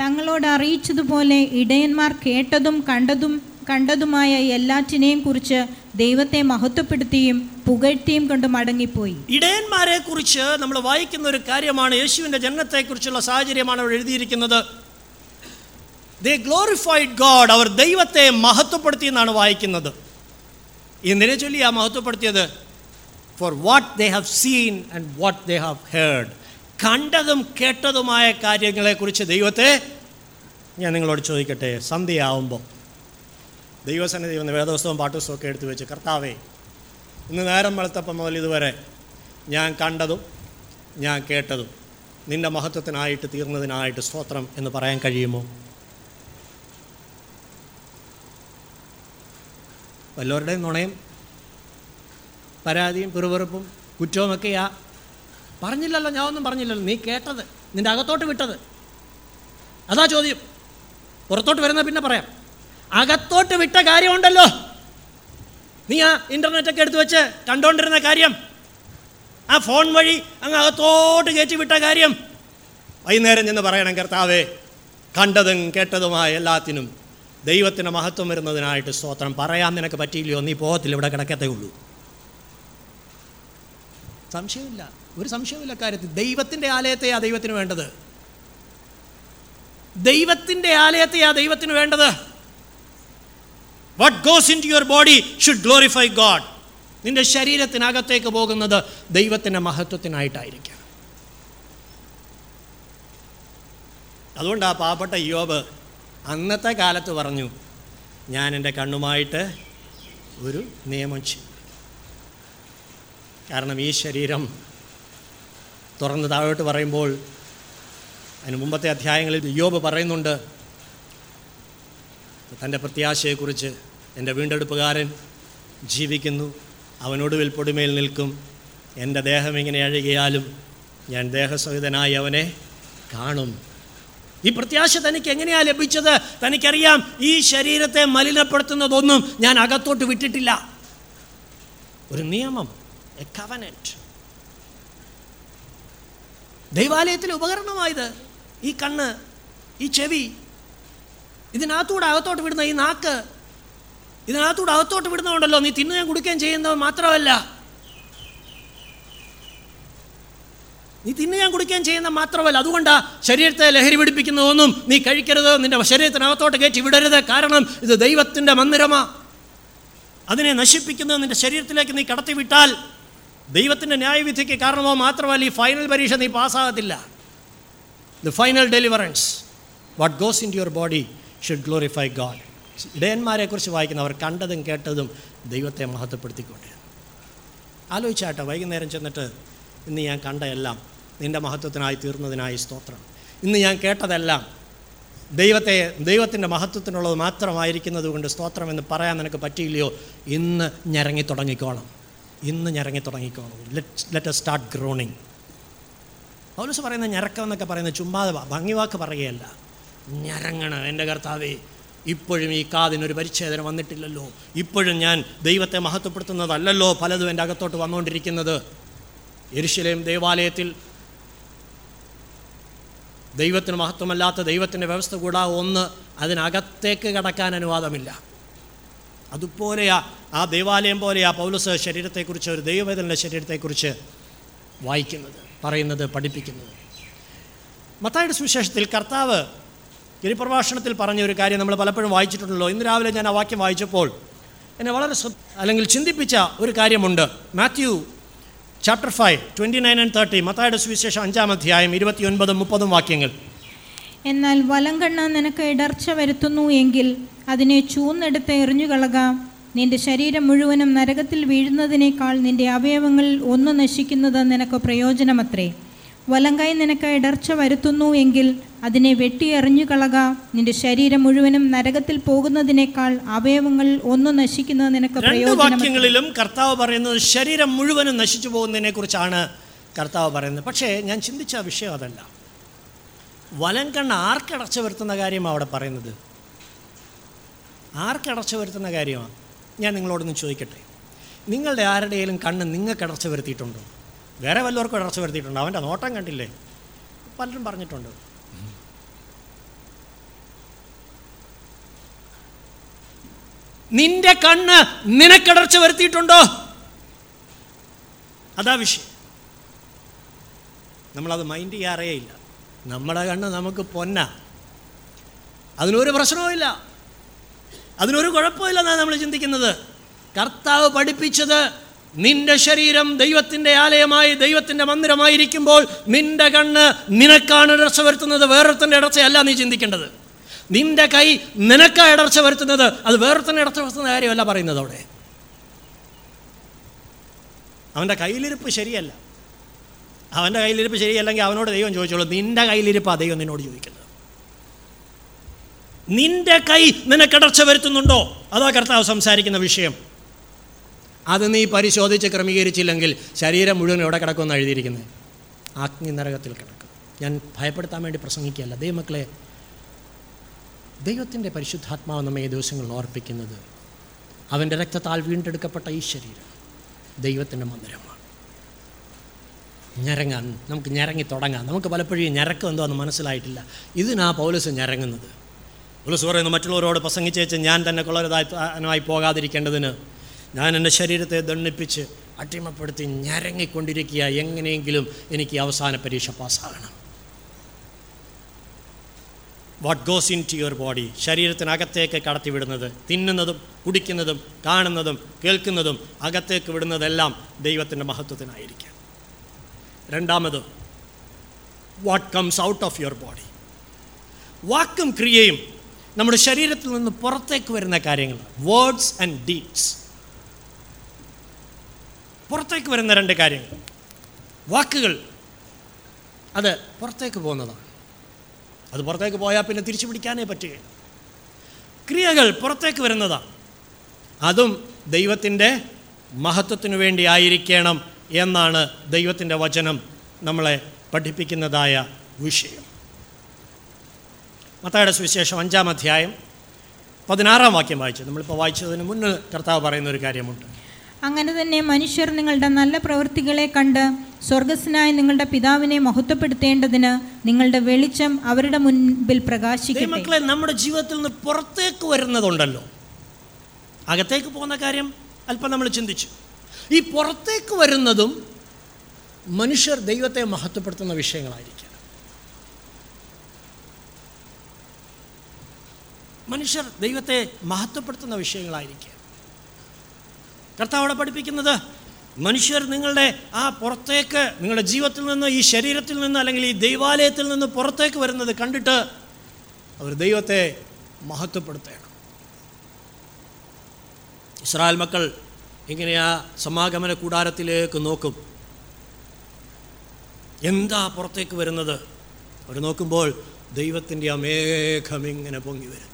തങ്ങളോട് അറിയിച്ചതുപോലെ ഇടയന്മാർ കേട്ടതും കണ്ടതും കണ്ടതുമായ എല്ലാറ്റിനെയും കുറിച്ച് ദൈവത്തെ മഹത്വപ്പെടുത്തിയും പുകഴ്ത്തിയും കൊണ്ട് മടങ്ങിപ്പോയി. ഇടയന്മാരെ കുറിച്ച് നമ്മൾ വായിക്കുന്ന ഒരു കാര്യമാണ് യേശുവിന്റെ ജനനത്തെക്കുറിച്ചുള്ള സാഹചര്യമാണ് അവിടെ എഴുതിയിരിക്കുന്നത്. ദേ ഗ്ലോറിഫൈഡ് ഗോഡ് അവർ ദൈവത്തെ മഹത്വപ്പെടുത്തി എന്നാണ് വായിക്കുന്നത്. എന്തിനെ ചൊല്ലി ആ മഹത്വപ്പെടുത്തിയത് for what they have seen and what they have heard കണ്ടതും കേട്ടതുമായ കാര്യങ്ങളെക്കുറിച്ച് ദൈവത്തെ ഞാൻ നിങ്ങളോട് ചോദിക്കട്ടെ. സന്ധ്യയാവുമ്പോൾ ദൈവസന്നിധി വന്ന് വേദവസ്തവും പാട്ടുസ്തവും ഒക്കെ എടുത്തു വെച്ച് കർത്താവേ ഇന്ന് നേരം വെളുത്തപ്പം മുതൽ ഇതുവരെ ഞാൻ കണ്ടതും ഞാൻ കേട്ടതും നിന്റെ മഹത്വത്തിനായിട്ട് തീർന്നതിനായിട്ട് സ്തോത്രം എന്ന് പറയാൻ കഴിയുമോ? വല്ലവരുടെയും നുണയും പരാതിയും പിറുപിറുപ്പും കുറ്റവുമൊക്കെയാ പറഞ്ഞില്ലല്ലോ ഞാൻ ഒന്നും പറഞ്ഞില്ലല്ലോ. നീ കേട്ടത് നിന്റെ അകത്തോട്ട് വിട്ടത്. അതാ ചോദ്യം. പുറത്തോട്ട് വരുന്ന പിന്നെ പറയാം. അകത്തോട്ട് വിട്ട കാര്യമുണ്ടല്ലോ. നീ ആ ഇന്റർനെറ്റൊക്കെ എടുത്തു വെച്ച് കണ്ടുകൊണ്ടിരുന്ന കാര്യം. ആ ഫോൺ വഴി അങ്ങ് അകത്തോട്ട് കയറ്റി വിട്ട കാര്യം. വൈകുന്നേരം ചെന്ന് പറയണം കർത്താവേ. കണ്ടതും കേട്ടതുമായ എല്ലാത്തിനും ദൈവത്തിന് മഹത്വം വരുന്നതിനായിട്ട് സ്തോത്രം. പറയാൻ നിനക്ക് പറ്റിയില്ലയോ? നീ പോകത്തില്ല ഇവിടെ കിടക്കത്തേ ഉള്ളൂ. സംശയമില്ല. ഒരു സംശയമില്ല കാര്യത്തിൽ. ദൈവത്തിന്റെ ആലയത്തെയാ ദൈവത്തിന് വേണ്ടത്? ദൈവത്തിന്റെ ആലയത്തെയാ ദൈവത്തിന് വേണ്ടത്? What goes into your body should glorify God നിന്റെ ശരീരത്തിനകത്തേക്ക് പോകുന്നത് ദൈവത്തിന്റെ മഹത്വത്തിനായിട്ടായിരിക്കണം. അതുകൊണ്ട് ആ പാവപ്പെട്ട യോബ് അന്നത്തെ കാലത്ത് പറഞ്ഞു ഞാൻ എന്റെ കണ്ണുമായിട്ട് ഒരു നിയമം ചെയ്യും കാരണം ഈ ശരീരം തുറന്ന് താഴോട്ട് പറയുമ്പോൾ അതിന് മുമ്പത്തെ അധ്യായങ്ങളിൽ യോബ് പറയുന്നുണ്ട് തന്റെ പ്രത്യാശയെക്കുറിച്ച് എന്റെ വീണ്ടെടുപ്പുകാരൻ ജീവിക്കുന്നു അവനൊടുവിൽ പൊടിമേൽ നിൽക്കും എന്റെ ദേഹം ഇങ്ങനെ അഴുകിയാലും ഞാൻ ദേഹസഹിതനായി അവനെ കാണും. ഈ പ്രത്യാശ തനിക്ക് എങ്ങനെയാ ലഭിച്ചത്? തനിക്കറിയാം ഈ ശരീരത്തെ മലിനപ്പെടുത്തുന്നതൊന്നും ഞാൻ അകത്തോട്ട് വിട്ടിട്ടില്ല. ഒരു നിയമം എ കവനറ്റ് ദൈവാലയത്തിലെ ഉപകരണമായത് ഈ കണ്ണ് ഈ ചെവി ഇതിനകത്തൂടെ അകത്തോട്ട് വിടുന്ന ഈ നാക്ക് ഇതിനകത്തൂടെ അകത്തോട്ട് വിടുന്നതുണ്ടല്ലോ നീ തിന്നുകയും കുടിക്കുകയും ചെയ്യുന്നത് മാത്രമല്ല. നീ തിന്നുകയും കുടിക്കുകയും ചെയ്യുന്ന മാത്രമല്ല അതുകൊണ്ടാ ശരീരത്തെ ലഹരി പിടിപ്പിക്കുന്നതൊന്നും നീ കഴിക്കരുത് നിന്റെ ശരീരത്തിനകത്തോട്ട് കയറ്റി വിടരുത്. കാരണം ഇത് ദൈവത്തിന്റെ മന്ദിരമാ. അതിനെ നശിപ്പിക്കുന്നത് നിന്റെ ശരീരത്തിലേക്ക് നീ കടത്തിവിട്ടാൽ ദൈവത്തിന്റെ ന്യായവിധിക്ക് കാരണമോ മാത്രമല്ല ഈ ഫൈനൽ പരീക്ഷ നീ പാസ്സാകത്തില്ല. The final deliverance what goes in your body should glorify God ഇടയന്മാരെക്കുറിച്ച് വായിക്കുന്നവർ കണ്ടതും കേട്ടതും ദൈവത്തെ മഹത്വപ്പെടുത്തിക്കൊണ്ടിരുന്നു. ആലോചിച്ചാട്ടെ വൈകുന്നേരം ചെന്നിട്ട് ഇന്ന് ഞാൻ കണ്ട എല്ലാം നിന്റെ മഹത്വത്തിനായി തീർന്നതിനായി സ്തോത്രം. ഇന്ന് ഞാൻ കേട്ടതെല്ലാം ദൈവത്തെ ദൈവത്തിന്റെ മഹത്വത്തിനുള്ളത് മാത്രമായിരിക്കുന്നത് കൊണ്ട് സ്തോത്രം എന്ന് പറയാൻ നിനക്ക് പറ്റിയില്ലയോ? ഇന്ന് ഞരങ്ങി തുടങ്ങിക്കോണം ഇന്ന് ഞരങ്ങി തുടങ്ങിക്കോണം ലെറ്റ് ലെറ്റ് സ്റ്റാർട്ട് ഗ്രോണിങ് പൗലസ് പറയുന്ന ഞരക്കം എന്നൊക്കെ പറയുന്ന ചുമ്മാതെ ഭംഗിവാക്ക് പറയുകയല്ല. ഞരങ്ങണം എന്റെ കർത്താവേ. ഇപ്പോഴും ഈ കാതിനൊരു പരിച്ഛേദന വന്നിട്ടില്ലല്ലോ. ഇപ്പോഴും ഞാൻ ദൈവത്തെ മഹത്വപ്പെടുത്തുന്നതല്ലല്ലോ പലതും എന്റെ അകത്തോട്ട് വന്നുകൊണ്ടിരിക്കുന്നത്. എരുശലേം ദേവാലയത്തിൽ ദൈവത്തിന് മഹത്വമല്ലാത്ത ദൈവത്തിന്റെ വ്യവസ്ഥ കൂടാ ഒന്ന് അതിനകത്തേക്ക് കടക്കാൻ അനുവാദമില്ല. അതുപോലെയാ ആ ദേവാലയം പോലെയാ പൗലസ് ശരീരത്തെക്കുറിച്ച് ഒരു ദൈവവേദനയുടെ ശരീരത്തെക്കുറിച്ച് വായിക്കുന്നത് പറയുന്നത് പഠിപ്പിക്കുന്നത്. മത്തായുടെ സുവിശേഷത്തിൽ കർത്താവ് ഗിരിപ്രഭാഷണത്തിൽ പറഞ്ഞ ഒരു കാര്യം നമ്മൾ പലപ്പോഴും വായിച്ചിട്ടുണ്ടല്ലോ. ഇന്ന് രാവിലെ ഞാൻ ആ വാക്യം വായിച്ചപ്പോൾ എന്നെ വളരെ അല്ലെങ്കിൽ ചിന്തിപ്പിച്ച ഒരു കാര്യമുണ്ട്. Matthew chapter five twenty nine and thirty മത്തായുടെ സുവിശേഷം അഞ്ചാം അധ്യായം ഇരുപത്തിയൊൻപതും മുപ്പതും വാക്യങ്ങൾ. എന്നാൽ വലം വലങ്കണ്ണ നിനക്ക് ഇടർച്ച വരുത്തുന്നു എങ്കിൽ അതിനെ ചൂന്നെടുത്ത് എറിഞ്ഞുകളക. നിന്റെ ശരീരം മുഴുവനും നരകത്തിൽ വീഴുന്നതിനേക്കാൾ നിന്റെ അവയവങ്ങളിൽ ഒന്ന് നശിക്കുന്നത് നിനക്ക് പ്രയോജനമത്രേ. വലങ്കൈ നിനക്ക് ഇടർച്ച വരുത്തുന്നു എങ്കിൽ അതിനെ വെട്ടിയെറിഞ്ഞു കളക. നിന്റെ ശരീരം മുഴുവനും നരകത്തിൽ പോകുന്നതിനേക്കാൾ അവയവങ്ങൾ ഒന്ന് നശിക്കുന്നത് നിനക്ക് വാക്യങ്ങളിലും കർത്താവ് പറയുന്നത് ശരീരം മുഴുവനും നശിച്ചു പോകുന്നതിനെ കുറിച്ചാണ് കർത്താവ് പറയുന്നത്. പക്ഷേ ഞാൻ ചിന്തിച്ച വിഷയം അതല്ല. വലം കണ്ണ് ആർക്കടച്ചു വരുത്തുന്ന കാര്യമാണ് അവിടെ പറയുന്നത്? ആർക്കടച്ചു വരുത്തുന്ന കാര്യമാണ്? ഞാൻ നിങ്ങളോടൊന്ന് ചോദിക്കട്ടെ. നിങ്ങളുടെ ആരുടെയും കണ്ണ് നിങ്ങൾക്ക് അടച്ചു വരുത്തിയിട്ടുണ്ടോ? വേറെ വല്ലവർക്കും ഇടർച്ച വരുത്തിയിട്ടുണ്ട്? അവന്റെ നോട്ടം കണ്ടില്ലേ? പലരും പറഞ്ഞിട്ടുണ്ട്. നിന്റെ കണ്ണ് നിനക്കിടർച്ച വരുത്തിയിട്ടുണ്ടോ? അതാ വിഷയം. നമ്മളത് മൈൻഡ് ചെയ്യാറേ ഇല്ല. നമ്മുടെ കണ്ണ് നമുക്ക് പൊന്ന. അതിനൊരു പ്രശ്നവുമില്ല അതിനൊരു കുഴപ്പമില്ല എന്നാണ് നമ്മൾ ചിന്തിക്കുന്നത്. കർത്താവ് പഠിപ്പിച്ചത് നിന്റെ ശരീരം ദൈവത്തിന്റെ ആലയമായി ദൈവത്തിന്റെ മന്ദിരമായിരിക്കുമ്പോൾ നിന്റെ കണ്ണ് നിനക്കാണ് ഇടർച്ച വരുത്തുന്നത് വേറൊരുത്തന്റെ ഇടർച്ചയല്ല നീ ചിന്തിക്കേണ്ടത്. നിന്റെ കൈ നിനക്കാ ഇടർച്ച വരുത്തുന്നത് അത് വേറൊരുത്തന്റെ ഇടർച്ച വരുത്തുന്ന കാര്യമല്ല പറയുന്നത് അവിടെ. അവന്റെ കയ്യിലിരിപ്പ് ശരിയല്ല. അവന്റെ കയ്യിലിരിപ്പ് ശരിയല്ലെങ്കിൽ അവനോട് ദൈവം ചോദിച്ചോളൂ നിന്റെ കയ്യിലിരിപ്പാണ് ദൈവം നിന്നോട് ചോദിക്കുന്നത്. നിന്റെ കൈ നിനക്കിടർച്ച വരുത്തുന്നുണ്ടോ? അതാ കർത്താവ് സംസാരിക്കുന്ന വിഷയം. അത് നീ പരിശോധിച്ച് ക്രമീകരിച്ചില്ലെങ്കിൽ ശരീരം മുഴുവൻ എവിടെ കിടക്കുമെന്ന് എഴുതിയിരിക്കുന്നത്? അഗ്നി നരകത്തിൽ കിടക്കും. ഞാൻ ഭയപ്പെടുത്താൻ വേണ്ടി പ്രസംഗിക്കുകയല്ല. ദൈവമക്കളെ ദൈവത്തിന്റെ പരിശുദ്ധാത്മാവ് നമ്മെ ഈ ദിവസങ്ങളിൽ ഓർപ്പിക്കുന്നത് അവന്റെ രക്തത്താൽ വീണ്ടെടുക്കപ്പെട്ട ഈ ശരീരം ദൈവത്തിന്റെ മന്ദിരമാണ്. ഞരങ്ങാൻ നമുക്ക് ഞരങ്ങി തുടങ്ങാം. നമുക്ക് പലപ്പോഴും ഞരക്കം എന്തോ എന്തോന്ന് മനസ്സിലായിട്ടില്ല. ഇതിനാ പൗലസ് ഞരങ്ങുന്നത്. പൗലസ് പറയുന്നു മറ്റുള്ളവരോട് പ്രസംഗിച്ചേച്ച് ഞാൻ തന്നെ കൊള്ളരുതായി പോകാതിരിക്കേണ്ടതിന് ഞാൻ എന്റെ ശരീരത്തെ ദണ്ണിപ്പിച്ച് അട്ടിമപ്പെടുത്തി ഞരങ്ങിക്കൊണ്ടിരിക്കുക. എങ്ങനെയെങ്കിലും എനിക്ക് അവസാന പരീക്ഷ പാസ്സാകണം. What goes into your body ശരീരത്തിനകത്തേക്ക് കടത്തിവിടുന്നത് തിന്നുന്നതും കുടിക്കുന്നതും കാണുന്നതും കേൾക്കുന്നതും അകത്തേക്ക് വിടുന്നതെല്ലാം ദൈവത്തിന്റെ മഹത്വത്തിനായിരിക്കാം. രണ്ടാമത് what comes out of your body വാക്കും ക്രിയയും നമ്മുടെ ശരീരത്തിൽ നിന്ന് പുറത്തേക്ക് വരുന്ന കാര്യങ്ങൾ വേർഡ്സ് ആൻഡ് ഡീഡ്സ് പുറത്തേക്ക് വരുന്ന രണ്ട് കാര്യങ്ങൾ. വാക്കുകൾ. അത് പുറത്തേക്ക് പോകുന്നതാണ്. അത് പുറത്തേക്ക് പോയാൽ പിന്നെ തിരിച്ചു പിടിക്കാനേ പറ്റുകയില്ല. ക്രിയകൾ പുറത്തേക്ക് വരുന്നതാണ്. അതും ദൈവത്തിന്റെ മഹത്വത്തിനു വേണ്ടി ആയിരിക്കണം എന്നാണ് ദൈവത്തിന്റെ വചനം നമ്മളെ പഠിപ്പിക്കുന്നതായ വിഷയം. മത്തായുടെ സുവിശേഷം അഞ്ചാം അധ്യായം പതിനാറാം വാക്യം വായിച്ചു. നമ്മളിപ്പോൾ വായിച്ചതിന് മുന്നേ കർത്താവ് പറയുന്ന ഒരു കാര്യമുണ്ട്. അങ്ങനെ തന്നെ മനുഷ്യർ നിങ്ങളുടെ നല്ല പ്രവൃത്തികളെ കണ്ട് സ്വർഗസ്നായ നിങ്ങളുടെ പിതാവിനെ മഹത്വപ്പെടുത്തേണ്ടതിന് നിങ്ങളുടെ വെളിച്ചം അവരുടെ മുൻപിൽ ദൈവമക്കളെ നമ്മുടെ ജീവിതത്തിൽ നിന്ന് പുറത്തേക്ക് വരുന്നതുണ്ടല്ലോ. അകത്തേക്ക് പോകുന്ന കാര്യം അല്പം നമ്മൾ ചിന്തിച്ചു. ഈ പുറത്തേക്ക് വരുന്നതും മനുഷ്യർ ദൈവത്തെ മഹത്വപ്പെടുത്തുന്ന വിഷയങ്ങളായിരിക്കും മനുഷ്യർ ദൈവത്തെ മഹത്വപ്പെടുത്തുന്ന വിഷയങ്ങളായിരിക്കുക കർത്താവോടെ പഠിപ്പിക്കുന്നത് മനുഷ്യർ നിങ്ങളുടെ ആ പുറത്തേക്ക് നിങ്ങളുടെ ജീവിതത്തിൽ നിന്ന് ഈ ശരീരത്തിൽ നിന്ന് അല്ലെങ്കിൽ ഈ ദൈവാലയത്തിൽ നിന്ന് പുറത്തേക്ക് വരുന്നത് കണ്ടിട്ട് അവർ ദൈവത്തെ മഹത്വപ്പെടുത്തുകയാണ് ഇസ്രായേൽ മക്കൾ ഇങ്ങനെ ആ സമാഗമന കൂടാരത്തിലേക്ക് നോക്കും. എന്താ പുറത്തേക്ക് വരുന്നത്? അവർ നോക്കുമ്പോൾ ദൈവത്തിന്റെ ആ മേഘം ഇങ്ങനെ പൊങ്ങി വരും.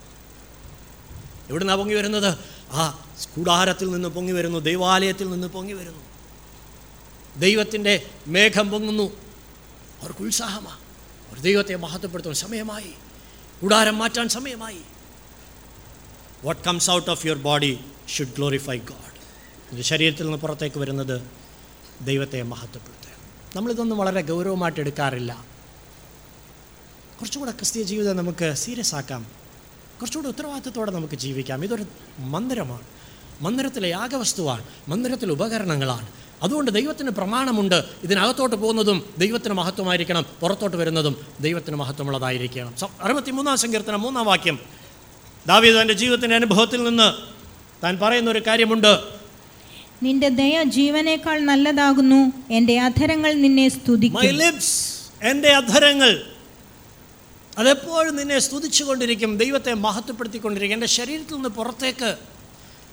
എവിടുന്നാണ് പൊങ്ങി വരുന്നത്? ആ കൂടാരത്തിൽ നിന്ന് പൊങ്ങി വരുന്നു ദൈവാലയത്തിൽ നിന്ന് പൊങ്ങി വരുന്നു. ദൈവത്തിന്റെ മേഘം പൊങ്ങുന്നു. അവർക്ക് ഉത്സാഹമാണ് അവർ ദൈവത്തെ മഹത്വപ്പെടുത്തുന്ന. സമയമായി. കൂടാരം മാറ്റാൻ സമയമായി. What comes out of your body should glorify God എന്റെ ശരീരത്തിൽ നിന്ന് പുറത്തേക്ക് വരുന്നത് ദൈവത്തെ മഹത്വപ്പെടുത്തുക. നമ്മളിതൊന്നും വളരെ ഗൗരവമായിട്ട് എടുക്കാറില്ല. കുറച്ചുകൂടെ ക്രിസ്തീയ ജീവിതം നമുക്ക് സീരിയസ് ആക്കാം. കുറച്ചുകൂടി ഉത്തരവാദിത്തത്തോടെ നമുക്ക് ജീവിക്കാം. ഇതൊരു മന്ദിരമാണ്. മന്ദിരത്തിലെ യാഗവസ്തുവാണ്. മന്ദിരത്തിൽ ഉപകരണങ്ങളാണ്. അതുകൊണ്ട് ദൈവത്തിന് പ്രമാണമുണ്ട്. ഇതിനകത്തോട്ട് പോകുന്നതും ദൈവത്തിന് മഹത്വമായിരിക്കണം. പുറത്തോട്ട് വരുന്നതും ദൈവത്തിന് മഹത്വമുള്ളതായിരിക്കണം. അറുപത്തി അറുപത്തിമൂന്നാം സങ്കീർത്തനം മൂന്നാം വാക്യം. ദാവീദ് തന്റെ ജീവിതത്തിന്റെ അനുഭവത്തിൽ നിന്ന് താൻ പറയുന്ന ഒരു കാര്യമുണ്ട്. നിന്റെ ദയ ജീവനേക്കാൾ നല്ലതാകുന്നു. എന്റെ അധരങ്ങൾ നിന്നെ സ്തുതിക്കും. എന്റെ അധരങ്ങൾ. അതെപ്പോഴും നിന്നെ സ്തുതിച്ചുകൊണ്ടിരിക്കും ദൈവത്തെ മഹത്വപ്പെടുത്തിക്കൊണ്ടിരിക്കും. എന്റെ ശരീരത്തിൽ നിന്ന് പുറത്തേക്ക്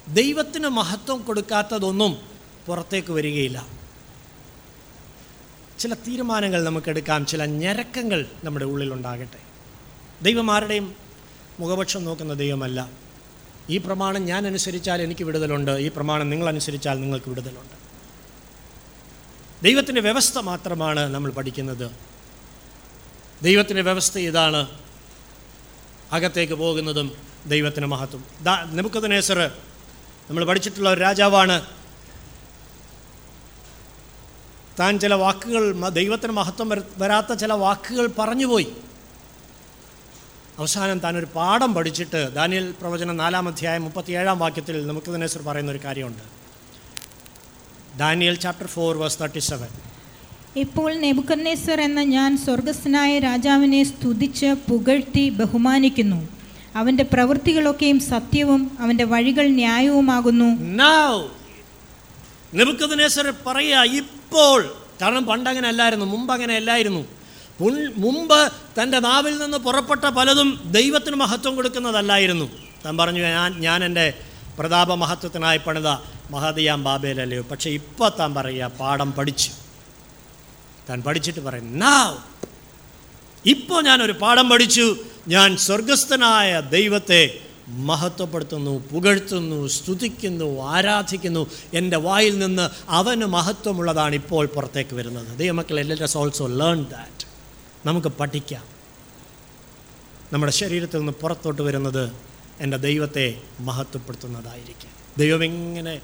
ദൈവത്തിന് മഹത്വം കൊടുക്കാത്തതൊന്നും പുറത്തേക്ക് വരികയില്ല. ചില തീരുമാനങ്ങൾ നമുക്കെടുക്കാം ചില ഞരക്കങ്ങൾ നമ്മുടെ ഉള്ളിലുണ്ടാകട്ടെ. ദൈവം ആരുടെയും മുഖപക്ഷം നോക്കുന്ന ദൈവമല്ല. ഈ പ്രമാണം ഞാൻ അനുസരിച്ചാൽ എനിക്ക് വിടുതലുണ്ട് ഈ പ്രമാണം നിങ്ങൾ അനുസരിച്ചാൽ നിങ്ങൾക്ക് വിടുതലുണ്ട്. ദൈവത്തിന്റെ വ്യവസ്ഥ മാത്രമാണ് നമ്മൾ പഠിക്കുന്നത്. ദൈവത്തിന്റെ വ്യവസ്ഥ ഇതാണ്. അകത്തേക്ക് പോകുന്നതും ദൈവത്തിന് മഹത്വം. ദാ നെബുക്കദ്നേസർ നമ്മൾ പഠിച്ചിട്ടുള്ള ഒരു രാജാവാണ്. താൻ ചില വാക്കുകൾ ദൈവത്തിന് മഹത്വം വരാത്ത ചില വാക്കുകൾ പറഞ്ഞുപോയി. അവസാനം താൻ ഒരു പാഠം പഠിച്ചിട്ട് ദാനിയൽ പ്രവചനം നാലാം അധ്യായം മുപ്പത്തിയേഴാം വാക്യത്തിൽ നമുക്ക് തന്നെ പറയുന്ന ഒരു കാര്യമുണ്ട്. Daniel chapter four verse thirty seven. ഇപ്പോൾ നെബുക്കർണേസർ എന്ന ഞാൻ സ്വർഗസ്നായ രാജാവിനെ സ്തുതിച്ച് പുകഴ്ത്തി ബഹുമാനിക്കുന്നു. അവന്റെ പ്രവൃത്തികളൊക്കെയും സത്യവും അവന്റെ വഴികൾ ന്യായവുമാകുന്നു. പറയുക ഇപ്പോൾ കാരണം പണ്ട് അങ്ങനെ അല്ലായിരുന്നു മുമ്പ് അങ്ങനെ അല്ലായിരുന്നു മുമ്പ് തന്റെ നാവിൽ നിന്ന് പുറപ്പെട്ട പലതും ദൈവത്തിന് മഹത്വം കൊടുക്കുന്നതല്ലായിരുന്നു. താൻ പറഞ്ഞു ഞാൻ ഞാൻ എന്റെ പ്രതാപ മഹത്വത്തിനായി പണിത മഹാദിയാം ബാബേലല്ലയോ. പക്ഷേ ഇപ്പോൾ താൻ പറയുക പാഠം പഠിച്ചു. താൻ പഠിച്ചിട്ട് പറയും നാവ് ഇപ്പോൾ ഞാനൊരു പാഠം പഠിച്ചു. ഞാൻ സ്വർഗസ്ഥനായ ദൈവത്തെ മഹത്വപ്പെടുത്തുന്നു പുകഴ്ത്തുന്നു സ്തുതിക്കുന്നു ആരാധിക്കുന്നു. എന്റെ വായിൽ നിന്ന് അവന് മഹത്വമുള്ളതാണ് ഇപ്പോൾ പുറത്തേക്ക് വരുന്നത്. ദൈവമക്കൾ ലെറ്റ് ഓൾസോ ലേൺ ദാറ്റ് നമുക്ക് പഠിക്കാം. നമ്മുടെ ശരീരത്തിൽ നിന്ന് പുറത്തോട്ട് വരുന്നത് എന്റെ ദൈവത്തെ മഹത്വപ്പെടുത്തുന്നതായിരിക്കും. ദൈവം എങ്ങനെ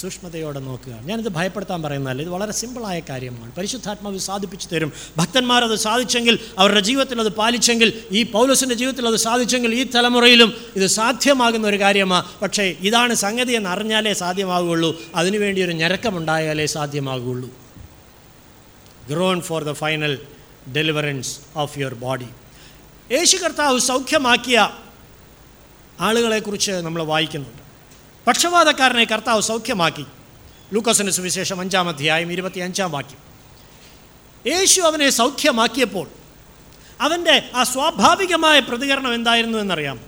സൂക്ഷ്മതയോടെ നോക്കുക. ഞാനിത് ഭയപ്പെടുത്താൻ പറയുന്നതല്ല ഇത് വളരെ സിമ്പിളായ കാര്യമാണ്. പരിശുദ്ധാത്മാവ് സാധിപ്പിച്ചു തരും. ഭക്തന്മാരത് സാധിച്ചെങ്കിൽ അവരുടെ ജീവിതത്തിൽ അത് പാലിച്ചെങ്കിൽ ഈ പൗലസിന്റെ ജീവിതത്തിൽ അത് സാധിച്ചെങ്കിൽ ഈ തലമുറയിലും ഇത് സാധ്യമാകുന്ന ഒരു കാര്യമാണ് പക്ഷേ ഇതാണ് സംഗതി എന്ന് അറിഞ്ഞാലേ സാധ്യമാകുകയുള്ളൂ അതിനുവേണ്ടി ഒരു ഞരക്കമുണ്ടായാലേ സാധ്യമാകുകയുള്ളൂ. Groan for the final deliverance of your body. യേശു കർത്താവ് സൗഖ്യമാക്കിയ ആളുകളെക്കുറിച്ച് നമ്മൾ വായിക്കുന്നുണ്ട്. പക്ഷപാതക്കാരനെ കർത്താവ് സൗഖ്യമാക്കി. ലൂക്കോസിന് സുവിശേഷം അഞ്ചാം അധ്യായം ഇരുപത്തി അഞ്ചാം വാക്യം. യേശു അവനെ സൗഖ്യമാക്കിയപ്പോൾ അവന്റെ ആ സ്വാഭാവികമായ പ്രതികരണം എന്തായിരുന്നു എന്നറിയാം.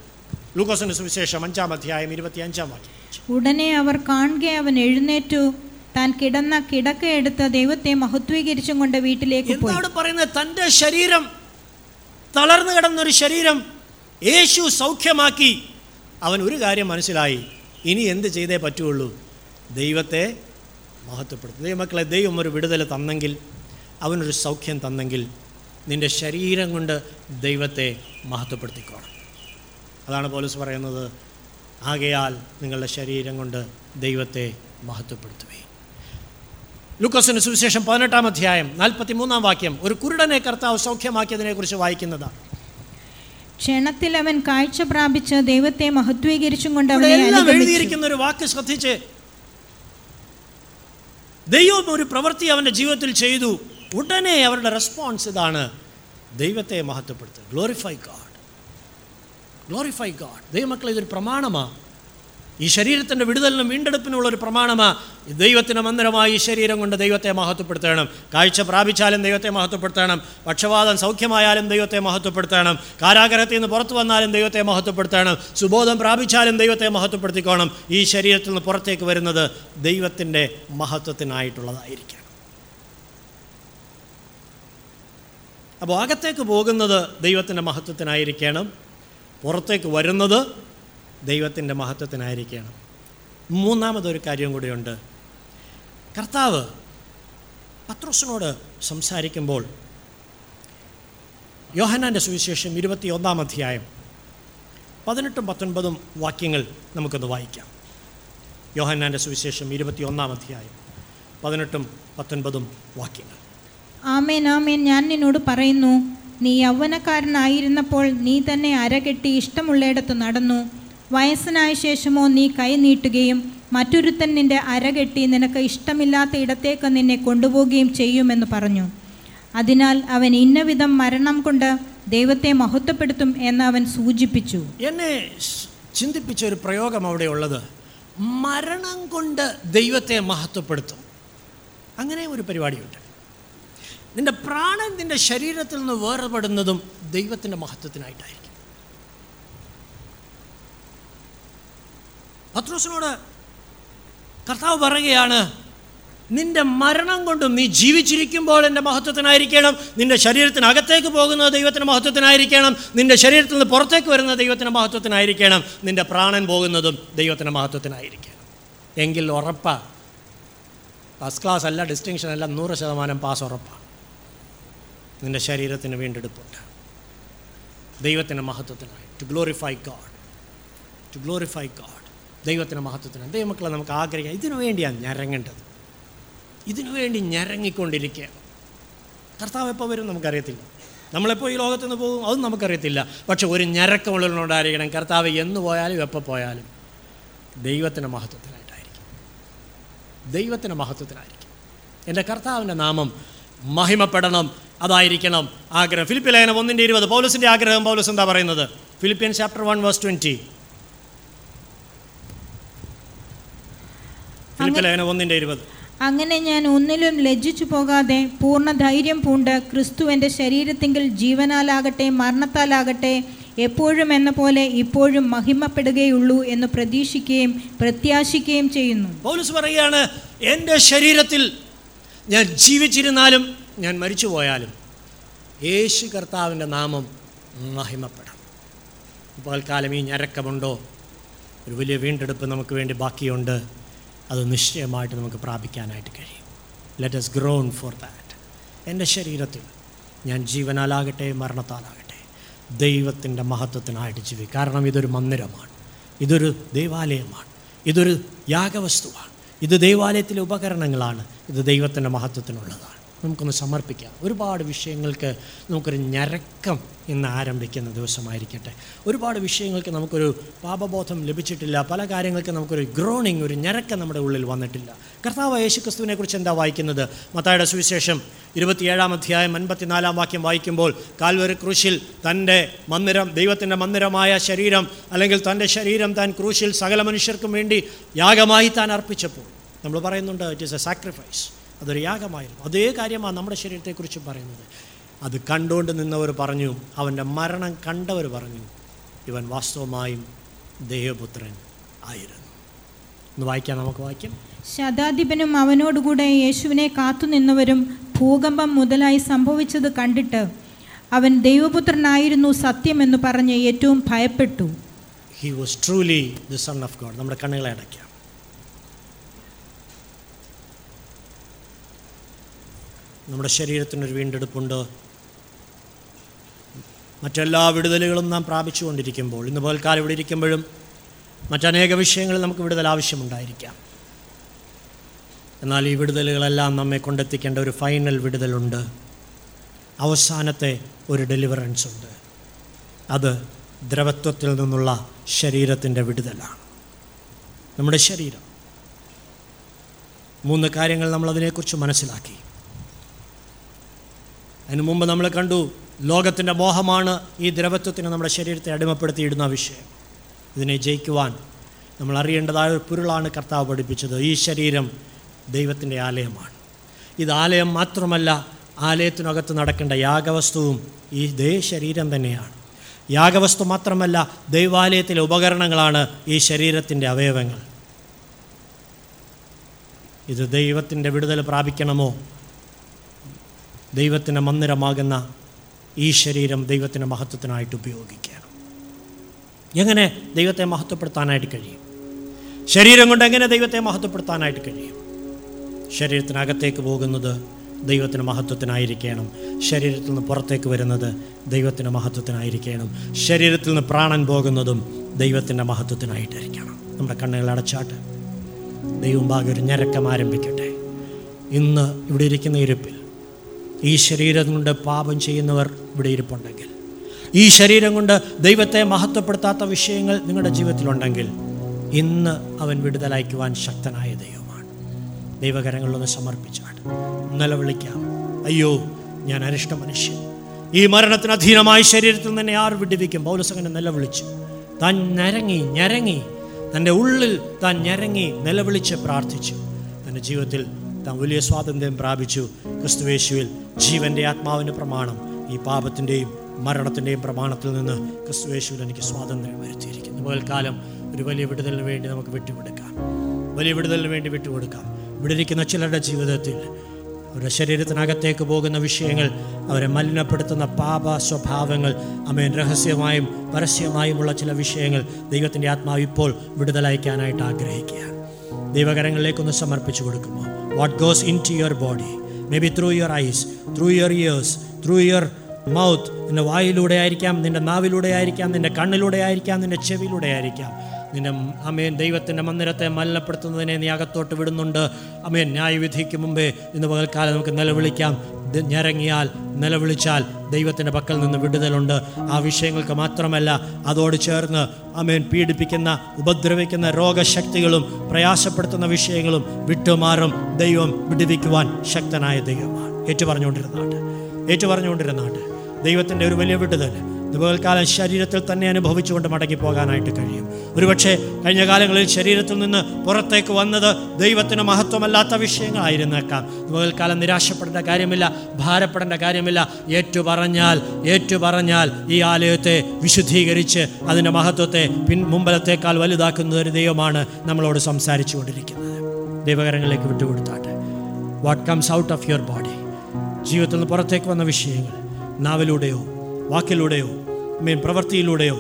ലൂക്കോസിന് സുവിശേഷം അഞ്ചാം അധ്യായം ഇരുപത്തി അഞ്ചാം വാക്യം. ഉടനെ അവർ കാണുക അവൻ എഴുന്നേറ്റു. താൻ കിടന്ന കിടക്ക എടുത്ത ദൈവത്തെ മഹത്വീകരിച്ചും കൊണ്ട് വീട്ടിലേക്ക് എന്താണ് പറയുന്നത്? തന്റെ ശരീരം തളർന്നു കിടന്നൊരു ശരീരം യേശു സൗഖ്യമാക്കി. അവൻ ഒരു കാര്യം മനസ്സിലായി. ഇനി എന്ത് ചെയ്തേ പറ്റുള്ളൂ? ദൈവത്തെ മഹത്വപ്പെടുത്തും. ദൈവമക്കളെ ദൈവം ഒരു വിടുതൽ തന്നെങ്കിൽ അവനൊരു സൗഖ്യം തന്നെങ്കിൽ നിന്റെ ശരീരം കൊണ്ട് ദൈവത്തെ മഹത്വപ്പെടുത്തിക്കോണം അതാണ് പോലീസ് പറയുന്നത്. ആകയാൽ നിങ്ങളുടെ ശരീരം കൊണ്ട് ദൈവത്തെ മഹത്വപ്പെടുത്തുകയും ലൂക്കോസിന് സുവിശേഷം പതിനെട്ടാം അധ്യായം നാൽപ്പത്തി മൂന്നാം വാക്യം ഒരു കുരുടനെ കർത്താവ് സൗഖ്യമാക്കിയതിനെക്കുറിച്ച് വായിക്കുന്നതാണ് ക്ഷണത്തിൽ അവൻ കാഴ്ച പ്രാപിച്ച് ദൈവത്തെ മഹത്വീകരിച്ചും കൊണ്ട് എഴുതിയിരിക്കുന്ന ഒരു വാക്ക് ശ്രദ്ധിച്ച് ദൈവം ഒരു പ്രവൃത്തി അവന്റെ ജീവിതത്തിൽ ചെയ്തു. ഉടനെ അവരുടെ റെസ്പോൺസ് ഇതാണ്. ദൈവത്തെ മഹത്വപ്പെടുത്തുക. ഗ്ലോറിഫൈ ഗാഡ് ഗ്ലോറിഫൈ ഗാഡ് ദൈവമക്കളെ ഇതൊരു പ്രമാണമാണ് ഈ ശരീരത്തിന്റെ വിടുതലിനും വീണ്ടെടുപ്പിനുള്ള ഒരു പ്രമാണമാണ് ദൈവത്തിന് മന്ദിരമായി ഈ ശരീരം കൊണ്ട് ദൈവത്തെ മഹത്വപ്പെടുത്തണം. കാഴ്ച പ്രാപിച്ചാലും ദൈവത്തെ മഹത്വപ്പെടുത്തണം. പക്ഷപാതം സൗഖ്യമായാലും ദൈവത്തെ മഹത്വപ്പെടുത്തണം. കാരാഗ്രഹത്തിൽ നിന്ന് പുറത്തു വന്നാലും ദൈവത്തെ മഹത്വപ്പെടുത്തണം. സുബോധം പ്രാപിച്ചാലും ദൈവത്തെ മഹത്വപ്പെടുത്തിക്കോണം. ഈ ശരീരത്തിൽ നിന്ന് പുറത്തേക്ക് വരുന്നത് ദൈവത്തിന്റെ മഹത്വത്തിനായിട്ടുള്ളതായിരിക്കണം. അപ്പോൾ അകത്തേക്ക് പോകുന്നത് ദൈവത്തിന്റെ മഹത്വത്തിനായിരിക്കണം. പുറത്തേക്ക് വരുന്നത് ദൈവത്തിന്റെ മഹത്വത്തിനായിരിക്കണം. മൂന്നാമതൊരു കാര്യം കൂടിയുണ്ട്. കർത്താവ് പത്രോസിനോട് സംസാരിക്കുമ്പോൾ യോഹനാന്റെ സുവിശേഷം ഇരുപത്തി ഒന്നാം അധ്യായം പതിനെട്ടും പത്തൊൻപതും വാക്യങ്ങൾ നമുക്കൊന്ന് വായിക്കാം. യോഹന്നാന്റെ സുവിശേഷം ഇരുപത്തി ഒന്നാം അധ്യായം പതിനെട്ടും പത്തൊൻപതും വാക്യങ്ങൾ. ആമേൻ ആമേൻ. ഞാൻ നിന്നോട് പറയുന്നു നീ യൗവനക്കാരനായിരുന്നപ്പോൾ നീ തന്നെ അരകെട്ടി ഇഷ്ടമുള്ളയിടത്ത് നടന്നു. വയസ്സനായ ശേഷമോ നീ കൈ നീട്ടുകയും മറ്റൊരുത്തൻ നിന്റെ അരകെട്ടി നിനക്ക് ഇഷ്ടമില്ലാത്ത ഇടത്തേക്ക് നിന്നെ കൊണ്ടുപോവുകയും ചെയ്യുമെന്ന് പറഞ്ഞു. അതിനാൽ അവൻ ഇന്നവിധം മരണം കൊണ്ട് ദൈവത്തെ മഹത്വപ്പെടുത്തും എന്ന് അവൻ സൂചിപ്പിച്ചു. എന്നെ ചിന്തിപ്പിച്ച ഒരു പ്രയോഗം അവിടെ ഉള്ളത്. മരണം കൊണ്ട് ദൈവത്തെ മഹത്വപ്പെടുത്തും. അങ്ങനെ ഒരു പരിപാടിയുണ്ട്. നിന്റെ പ്രാണൻ നിന്റെ ശരീരത്തിൽ നിന്ന് വേർപെടുന്നതും ദൈവത്തിന്റെ മഹത്വത്തിനായിട്ടായിരിക്കും. പത്രോസിനോട് കർത്താവ് പറയുകയാണ് നിന്റെ മരണം കൊണ്ടും നീ ജീവിച്ചിരിക്കുമ്പോൾ എന്റെ മഹത്വത്തിനായിരിക്കണം. നിന്റെ ശരീരത്തിനകത്തേക്ക് പോകുന്നത് ദൈവത്തിന്റെ മഹത്വത്തിനായിരിക്കണം. നിന്റെ ശരീരത്തിൽ നിന്ന് പുറത്തേക്ക് വരുന്ന ദൈവത്തിന്റെ മഹത്വത്തിനായിരിക്കണം. നിന്റെ പ്രാണൻ പോകുന്നതും ദൈവത്തിന്റെ മഹത്വത്തിനായിരിക്കണം. എങ്കിൽ ഉറപ്പാ ഫസ്റ്റ് ക്ലാസ് അല്ല ഡിസ്റ്റിങ്ഷൻ അല്ല നൂറ് ശതമാനം പാസ് ഉറപ്പാണ് നിന്റെ ശരീരത്തിന് വീണ്ടെടുപ്പുണ്ട്. ദൈവത്തിന്റെ മഹത്വത്തിനായി. To glorify God to glorify God ദൈവത്തിന്റെ മഹത്വത്തിനാണ്. ദൈവമക്കളെ നമുക്ക് ആഗ്രഹിക്കാം. ഇതിനു വേണ്ടിയാണ് ഞരങ്ങേണ്ടത്. ഇതിനു വേണ്ടി ഞരങ്ങിക്കൊണ്ടിരിക്കുകയാണ് കർത്താവ് എപ്പോൾ വരും നമുക്കറിയത്തില്ല. നമ്മളെപ്പോൾ ഈ ലോകത്ത് നിന്ന് പോകും? അതും നമുക്കറിയത്തില്ല. പക്ഷെ ഒരു ഞരക്കമുള്ളിലുണ്ടായിരിക്കണം കർത്താവ് എന്ന് പോയാലും എപ്പോൾ പോയാലും ദൈവത്തിന്റെ മഹത്വത്തിനായിട്ടായിരിക്കും. ദൈവത്തിന്റെ മഹത്വത്തിനായിരിക്കും. എന്റെ കർത്താവിന്റെ നാമം മഹിമപ്പെടണം. അതായിരിക്കണം ആഗ്രഹം. ഫിലിപ്പിൻ ലേഖനം ഒന്നിന്റെ ഇരുപത്. പൗലസിന്റെ ആഗ്രഹം. പൗലസ് എന്താ പറയുന്നത്? Philippian chapter one verse twenty ഇരുപത്. അങ്ങനെ ഞാൻ ഒന്നിലും ലജ്ജിച്ചു പോകാതെ പൂർണ ധൈര്യം പൂണ്ട് ക്രിസ്തു എന്റെ ശരീരത്തെങ്കിൽ ജീവനാലാകട്ടെ മരണത്താലാകട്ടെ എപ്പോഴും എന്ന പോലെ ഇപ്പോഴും മഹിമപ്പെടുകയുള്ളൂ എന്ന് പ്രതീക്ഷിക്കുകയും പ്രത്യാശിക്കുകയും ചെയ്യുന്നു. പൗലസ് പറയുകയാണ് എന്റെ ശരീരത്തിൽ ഞാൻ ജീവിച്ചിരുന്നാലും ഞാൻ മരിച്ചു പോയാലും യേശു കർത്താവിന്റെ നാമം മഹിമപ്പെടാം. ഇപ്പോൾ കാലം ഈ ഞരക്കമുണ്ടോ? ഒരു വലിയ വീണ്ടെടുപ്പ് നമുക്ക് വേണ്ടി ബാക്കിയുണ്ട്. അത് നിശ്ചയമായിട്ട് നമുക്ക് പ്രാപിക്കാനായിട്ട് കഴിയും. Let us groan for that എന്റെ ശരീരത്തിൽ ഞാൻ ജീവനാലാകട്ടെ മരണത്താലാകട്ടെ ദൈവത്തിന്റെ മഹത്വത്തിനായിട്ട് ജീവിക്കും. കാരണം ഇതൊരു മന്ദിരമാണ്. ഇതൊരു ദേവാലയമാണ്. ഇതൊരു യാഗവസ്തുവാണ്. ഇത് ദൈവാലയത്തിലെ ഉപകരണങ്ങളാണ്. ഇത് ദൈവത്തിന്റെ മഹത്വത്തിനുള്ളതാണ്. നമുക്കൊന്ന് സമർപ്പിക്കാം. ഒരുപാട് വിഷയങ്ങൾക്ക് നമുക്കൊരു ഞരക്കം ഇന്ന് ആരംഭിക്കുന്ന ദിവസമായിരിക്കട്ടെ. ഒരുപാട് വിഷയങ്ങൾക്ക് നമുക്കൊരു പാപബോധം ലഭിച്ചിട്ടില്ല. പല കാര്യങ്ങൾക്ക് നമുക്കൊരു ഗ്രോണിങ് ഒരു ഞരക്കം നമ്മുടെ ഉള്ളിൽ വന്നിട്ടില്ല. കർത്താവ് യേശു ക്രിസ്തുവിനെ എന്താ വായിക്കുന്നത്? മത്തായുടെ സുവിശേഷം ഇരുപത്തിയേഴാം അധ്യായം അൻപത്തിനാലാം വാക്യം വായിക്കുമ്പോൾ കാൽവരി ക്രൂശിൽ തന്റെ മന്ദിരം ദൈവത്തിന്റെ മന്ദിരമായ ശരീരം അല്ലെങ്കിൽ തന്റെ ശരീരം താൻ ക്രൂശിൽ സകല മനുഷ്യർക്കും വേണ്ടി യാഗമായി താൻ അർപ്പിച്ചപ്പോൾ. നമ്മൾ പറയുന്നുണ്ട് ഇറ്റ് ഈസ് എ സാക്രിഫൈസ് അതൊരു യാഗമായിരുന്നു. അതേ കാര്യമാണ് നമ്മുടെ ശരീരത്തെക്കുറിച്ച് പറയുന്നത്. അത് കണ്ടുകൊണ്ട് നിന്നവർ പറഞ്ഞു അവന്റെ മരണം കണ്ടവർ പറഞ്ഞു ഇവൻ വാസ്തവമായും ദേവപുത്രൻ ആയിരുന്നു. ഒന്ന് വായിക്കാം നമുക്ക് വായിക്കാം. ശതാധിപനും അവനോടുകൂടെ യേശുവിനെ കാത്തുനിന്നവരും ഭൂകമ്പം മുതലായി സംഭവിച്ചത് കണ്ടിട്ട് അവൻ ദൈവപുത്രനായിരുന്നു സത്യമെന്ന് പറഞ്ഞ് ഏറ്റവും ഭയപ്പെട്ടു. He was truly the son of God നമ്മുടെ കണ്ണുകളെ അടയ്ക്കാം. നമ്മുടെ ശരീരത്തിനൊരു വീണ്ടെടുപ്പുണ്ട്. മറ്റെല്ലാ വിടുതലുകളും നാം പ്രാപിച്ചുകൊണ്ടിരിക്കുമ്പോൾ ഇന്ന് പകൽക്കാലം ഇവിടെ ഇരിക്കുമ്പോഴും മറ്റനേക വിഷയങ്ങളിൽ നമുക്ക് വിടുതൽ ആവശ്യമുണ്ടായിരിക്കാം. എന്നാൽ ഈ വിടുതലുകളെല്ലാം നമ്മെ കൊണ്ടെത്തിക്കേണ്ട ഒരു ഫൈനൽ വിടുതലുണ്ട്. അവസാനത്തെ ഒരു ഡെലിവറൻസ് ഉണ്ട് അത് ദ്രവത്വത്തിൽ നിന്നുള്ള ശരീരത്തിന്റെ വിടുതലാണ്. നമ്മുടെ ശരീരം. മൂന്ന് കാര്യങ്ങൾ നമ്മളതിനെക്കുറിച്ച് മനസ്സിലാക്കി. അതിനു മുമ്പ് നമ്മൾ കണ്ടു ലോകത്തിന്റെ മോഹമാണ് ഈ ദ്രവത്വത്തിന് നമ്മുടെ ശരീരത്തെ അടിമപ്പെടുത്തിയിടുന്ന വിഷയം. ഇതിനെ ജയിക്കുവാൻ നമ്മൾ അറിയേണ്ടതായ ഒരു പൊരുളാണ് കർത്താവ് പഠിപ്പിച്ചത്. ഈ ശരീരം ദൈവത്തിന്റെ ആലയമാണ്. ഇത് ആലയം മാത്രമല്ല ആലയത്തിനകത്ത് നടക്കേണ്ട യാഗവസ്തുവും ഈ ദേ ശരീരം തന്നെയാണ്. യാഗവസ്തു മാത്രമല്ല ദൈവാലയത്തിലെ ഉപകരണങ്ങളാണ് ഈ ശരീരത്തിന്റെ അവയവങ്ങൾ. ഇത് ദൈവത്തിന്റെ വിടുതൽ പ്രാപിക്കണമോ? ദൈവത്തിന്റെ മന്ദിരമാകുന്ന ഈ ശരീരം ദൈവത്തിന്റെ മഹത്വത്തിനായിട്ട് ഉപയോഗിക്കുകയാണ്. എങ്ങനെ ദൈവത്തെ മഹത്വപ്പെടുത്താനായിട്ട് കഴിയും? ശരീരം കൊണ്ട് എങ്ങനെ ദൈവത്തെ മഹത്വപ്പെടുത്താനായിട്ട് കഴിയും? ശരീരത്തിനകത്തേക്ക് പോകുന്നത് ദൈവത്തിന് മഹത്വത്തിനായിരിക്കണം. ശരീരത്തിൽ നിന്ന് പുറത്തേക്ക് വരുന്നത് ദൈവത്തിന്റെ മഹത്വത്തിനായിരിക്കണം. ശരീരത്തിൽ നിന്ന് പ്രാണൻ പോകുന്നതും ദൈവത്തിന്റെ മഹത്വത്തിനായിട്ടായിരിക്കണം. നമ്മുടെ കണ്ണുകൾ അടച്ചാട്ട് ദൈവം ഭാഗ്യ ഒരു ഞരക്കം ആരംഭിക്കട്ടെ. ഇന്ന് ഇവിടെ ഇരിക്കുന്ന ഇരിപ്പിൽ ഈ ശരീരം കൊണ്ട് പാപം ചെയ്യുന്നവർ ഇവിടെ ഇരിപ്പുണ്ടെങ്കിൽ ഈ ശരീരം കൊണ്ട് ദൈവത്തെ മഹത്വപ്പെടുത്താത്ത വിഷയങ്ങൾ നിങ്ങളുടെ ജീവിതത്തിലുണ്ടെങ്കിൽ ഇന്ന് അവൻ വിടുതലയക്കുവാൻ ശക്തനായ ദൈവമാണ്. ദൈവകരങ്ങളിലൊന്ന് സമർപ്പിച്ചാണ്. നിലവിളിക്കാം അയ്യോ ഞാൻ അരിഷ്ട മനുഷ്യൻ. ഈ മരണത്തിന് അധീനമായ ശരീരത്തിൽ തന്നെ ആർ വിടുവിക്കും? പൗലസങ്ങനെ നിലവിളിച്ചു. താൻ ഞരങ്ങി ഞരങ്ങി. തന്റെ ഉള്ളിൽ താൻ ഞരങ്ങി നിലവിളിച്ച് പ്രാർത്ഥിച്ചു. തന്റെ ജീവിതത്തിൽ താൻ വലിയ സ്വാതന്ത്ര്യം പ്രാപിച്ചു. ക്രിസ്തുവേശുവിൽ ജീവന്റെ ആത്മാവിന്റെ പ്രമാണം ഈ പാപത്തിന്റെയും മരണത്തിന്റെയും പ്രമാണത്തിൽ നിന്ന് ക്രിസ്തുവേശുവിൽ എനിക്ക് സ്വാതന്ത്ര്യം വരുത്തിയിരിക്കുന്നു. പകൽക്കാലം ഒരു വലിയ വിടുതലിന് വേണ്ടി നമുക്ക് വിട്ടുകൊടുക്കാം. വലിയ വിടുതലിന് വേണ്ടി വിട്ടുകൊടുക്കാം. ഇവിടെ ചിലരുടെ ജീവിതത്തിൽ അവരുടെ ശരീരത്തിനകത്തേക്ക് പോകുന്ന വിഷയങ്ങൾ അവരെ മലിനപ്പെടുത്തുന്ന പാപ സ്വഭാവങ്ങൾ അമേൻ രഹസ്യമായും പരസ്യമായുമുള്ള ചില വിഷയങ്ങൾ ദൈവത്തിന്റെ ആത്മാവ് ഇപ്പോൾ വിടുതലയക്കാനായിട്ട് ആഗ്രഹിക്കുകയാണ്. ദൈവകരങ്ങളിലേക്കൊന്ന് സമർപ്പിച്ചു കൊടുക്കുമോ? What goes into your body may be through your eyes through your ears through your mouth നിന്റെ വായിലൂടെ ആയിരിക്കാം നിന്റെ നാവിലൂടെ ആയിരിക്കാം നിന്റെ കണ്ണിലൂടെ ആയിരിക്കാം നിന്റെ ചെവിയിലൂടെ ആയിരിക്കാം. നിന്റെ അമേൻ ദൈവത്തിന്റെ മന്ദിരത്തെ മലിനപ്പെടുത്തുന്നതിനെ നീ അകത്തോട്ട് വിടുന്നുണ്ട്. അമേൻ ന്യായവിധിക്ക് മുമ്പേ ഇന്ന് പകൽക്കാലം നമുക്ക് നിലവിളിക്കാം. ഞരങ്ങിയാൽ നിലവിളിച്ചാൽ ദൈവത്തിന്റെ പക്കൽ നിന്ന് വിടുതലുണ്ട്. ആ വിഷയങ്ങൾക്ക് മാത്രമല്ല അതോട് ചേർന്ന് അമേൻ പീഡിപ്പിക്കുന്ന ഉപദ്രവിക്കുന്ന രോഗശക്തികളും പ്രയാസപ്പെടുത്തുന്ന വിഷയങ്ങളും വിട്ടുമാറും. ദൈവം വിടുവിക്കുവാൻ ശക്തനായ ദൈവമാണ്. ഏറ്റു പറഞ്ഞുകൊണ്ടിരുന്നാട്ട് ഏറ്റു പറഞ്ഞുകൊണ്ടിരുന്നാട്ട് ദൈവത്തിന്റെ ഒരു വലിയ വിടുതൽ. ഇതുപോൽക്കാലം ശരീരത്തിൽ തന്നെ അനുഭവിച്ചുകൊണ്ട് മടങ്ങി പോകാനായിട്ട് കഴിയും. ഒരുപക്ഷെ കഴിഞ്ഞ കാലങ്ങളിൽ ശരീരത്തിൽ നിന്ന് പുറത്തേക്ക് വന്നത് ദൈവത്തിന് മഹത്വമല്ലാത്ത വിഷയങ്ങളായിരുന്നേക്കാം. ഇതുപോൽക്കാലം നിരാശപ്പെടേണ്ട കാര്യമില്ല ഭാരപ്പെടേണ്ട കാര്യമില്ല. ഏറ്റു പറഞ്ഞാൽ ഏറ്റു പറഞ്ഞാൽ ഈ ആലയത്തെ വിശുദ്ധീകരിച്ച് അതിന്റെ മഹത്വത്തെ പിൻ മുമ്പലത്തേക്കാൾ വലുതാക്കുന്ന ഒരു ദൈവമാണ് നമ്മളോട് സംസാരിച്ചു കൊണ്ടിരിക്കുന്നത് ദൈവകരങ്ങളിലേക്ക് വിട്ടുകൊടുത്താട്ടെ. What comes out of your body ജീവിതത്തിൽ നിന്ന് പുറത്തേക്ക് വന്ന വിഷയങ്ങൾ നാവിലൂടെയോ വാക്കിലൂടെയോ മീൻ പ്രവൃത്തിയിലൂടെയോ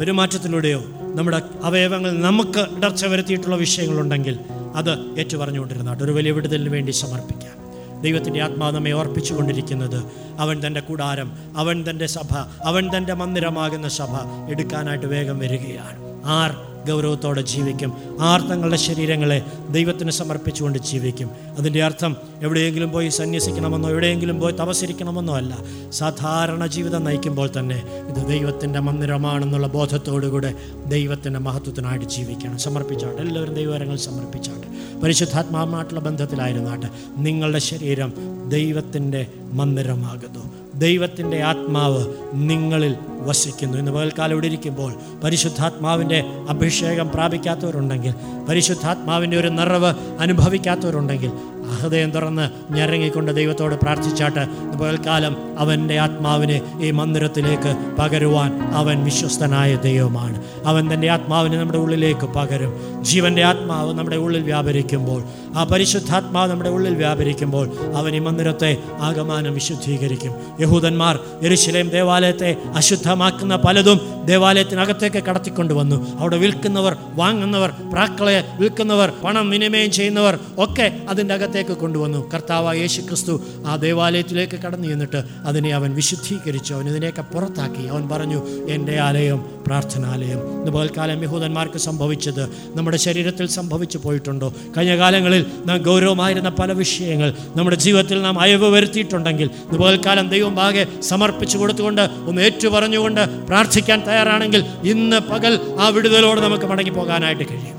പെരുമാറ്റത്തിലൂടെയോ നമ്മുടെ അവയവങ്ങൾ നമുക്ക് ഇടർച്ച വരുത്തിയിട്ടുള്ള വിഷയങ്ങളുണ്ടെങ്കിൽ അത് ഏറ്റുപറഞ്ഞുകൊണ്ടിരുന്നാട്ട് ഒരു വലിയ വിടുതലിന് വേണ്ടി സമർപ്പിക്കാം. ദൈവത്തിന്റെ ആത്മാവ് നമ്മെ ഓർപ്പിച്ചുകൊണ്ടിരിക്കുന്നത് അവൻ തന്റെ കൂടാരം അവൻ തന്റെ സഭ അവൻ തന്റെ മന്ദിരമാകുന്ന സഭ എടുക്കാനായിട്ട് വേഗം വരികയാണ്. ആർ ഗൗരവത്തോടെ ജീവിക്കും. ആർ തങ്ങളുടെ ശരീരങ്ങളെ ദൈവത്തിന് സമർപ്പിച്ചുകൊണ്ട് ജീവിക്കും. അതിന്റെ അർത്ഥം എവിടെയെങ്കിലും പോയി സന്യസിക്കണമെന്നോ എവിടെയെങ്കിലും പോയി തപസിരിക്കണമെന്നോ അല്ല. സാധാരണ ജീവിതം നയിക്കുമ്പോൾ തന്നെ ഇത് ദൈവത്തിന്റെ മന്ദിരമാണെന്നുള്ള ബോധത്തോടുകൂടെ ദൈവത്തിന്റെ മഹത്വത്തിനായിട്ട് ജീവിക്കണം. സമർപ്പിച്ചാട്ട്. എല്ലാവരും ദൈവകരങ്ങൾ സമർപ്പിച്ചാട്ട്. പരിശുദ്ധാത്മാവുമായിട്ടുള്ള ബന്ധത്തിലായിരുന്നാട്ട്. നിങ്ങളുടെ ശരീരം ദൈവത്തിന്റെ മന്ദിരമാകുന്നു. ദൈവത്തിന്റെ ആത്മാവ് നിങ്ങളിൽ വസിക്കുന്നു. ഇന്ന് പകൽക്കാലം ഇവിടെ ഇരിക്കുമ്പോൾ പരിശുദ്ധാത്മാവിന്റെ അഭിഷേകം പ്രാപിക്കാത്തവരുണ്ടെങ്കിൽ പരിശുദ്ധാത്മാവിന്റെ ഒരു നിറവ് അനുഭവിക്കാത്തവരുണ്ടെങ്കിൽ ഹൃദയം തുറന്ന് ഞരങ്ങിക്കൊണ്ട് ദൈവത്തോട് പ്രാർത്ഥിച്ചാട്ട് പകൽക്കാലം അവന്റെ ആത്മാവിനെ ഈ മന്ദിരത്തിലേക്ക് പകരുവാൻ അവൻ വിശ്വസ്തനായ ദൈവമാണ്. അവൻ തന്റെ ആത്മാവിനെ നമ്മുടെ ഉള്ളിലേക്ക് പകരും. ജീവന്റെ ആത്മാവ് നമ്മുടെ ഉള്ളിൽ വ്യാപരിക്കുമ്പോൾ ആ പരിശുദ്ധാത്മാവ് നമ്മുടെ ഉള്ളിൽ വ്യാപരിക്കുമ്പോൾ അവൻ ഈ മന്ദിരത്തെ ആകമാനം വിശുദ്ധീകരിക്കും. യഹൂദന്മാർ യരുശലേം ദേവാലയത്തെ അശുദ്ധമാക്കുന്ന പലതും ദേവാലയത്തിനകത്തേക്ക് കടത്തിക്കൊണ്ടുവന്നു. അവിടെ വിൽക്കുന്നവർ വാങ്ങുന്നവർ പ്രാക്കളെ വിൽക്കുന്നവർ പണം വിനിമയം ചെയ്യുന്നവർ ഒക്കെ അതിന്റെ അകത്തേക്ക് കൊണ്ടുവന്നു. കർത്താവ് യേശു ക്രിസ്തു ആ ദേവാലയത്തിലേക്ക് കടന്നു ചെന്നിട്ട് അതിനെ അവൻ വിശുദ്ധീകരിച്ചു. അവൻ ഇതിനെയൊക്കെ പുറത്താക്കി. അവൻ പറഞ്ഞു എന്റെ ആലയം പ്രാർത്ഥനാലയം. ഇന്ന് പകൽക്കാലം യഹൂദന്മാർക്ക് സംഭവിച്ചത് നമ്മുടെ ശരീരത്തിൽ സംഭവിച്ചു പോയിട്ടുണ്ടോ? കഴിഞ്ഞ കാലങ്ങളിൽ നാം ഗൗരവമായിരുന്ന പല വിഷയങ്ങൾ നമ്മുടെ ജീവിതത്തിൽ നാം അയവ് വരുത്തിയിട്ടുണ്ടെങ്കിൽ ഇന്ന് പകൽക്കാലം ദൈവം ആകെ സമർപ്പിച്ചു കൊടുത്തുകൊണ്ട് ഒന്ന് ഏറ്റു പറഞ്ഞുകൊണ്ട് പ്രാർത്ഥിക്കാൻ തയ്യാറാണെങ്കിൽ ഇന്ന് പകൽ ആ വിടുതലോട് നമുക്ക് മടങ്ങി പോകാനായിട്ട് കഴിയും.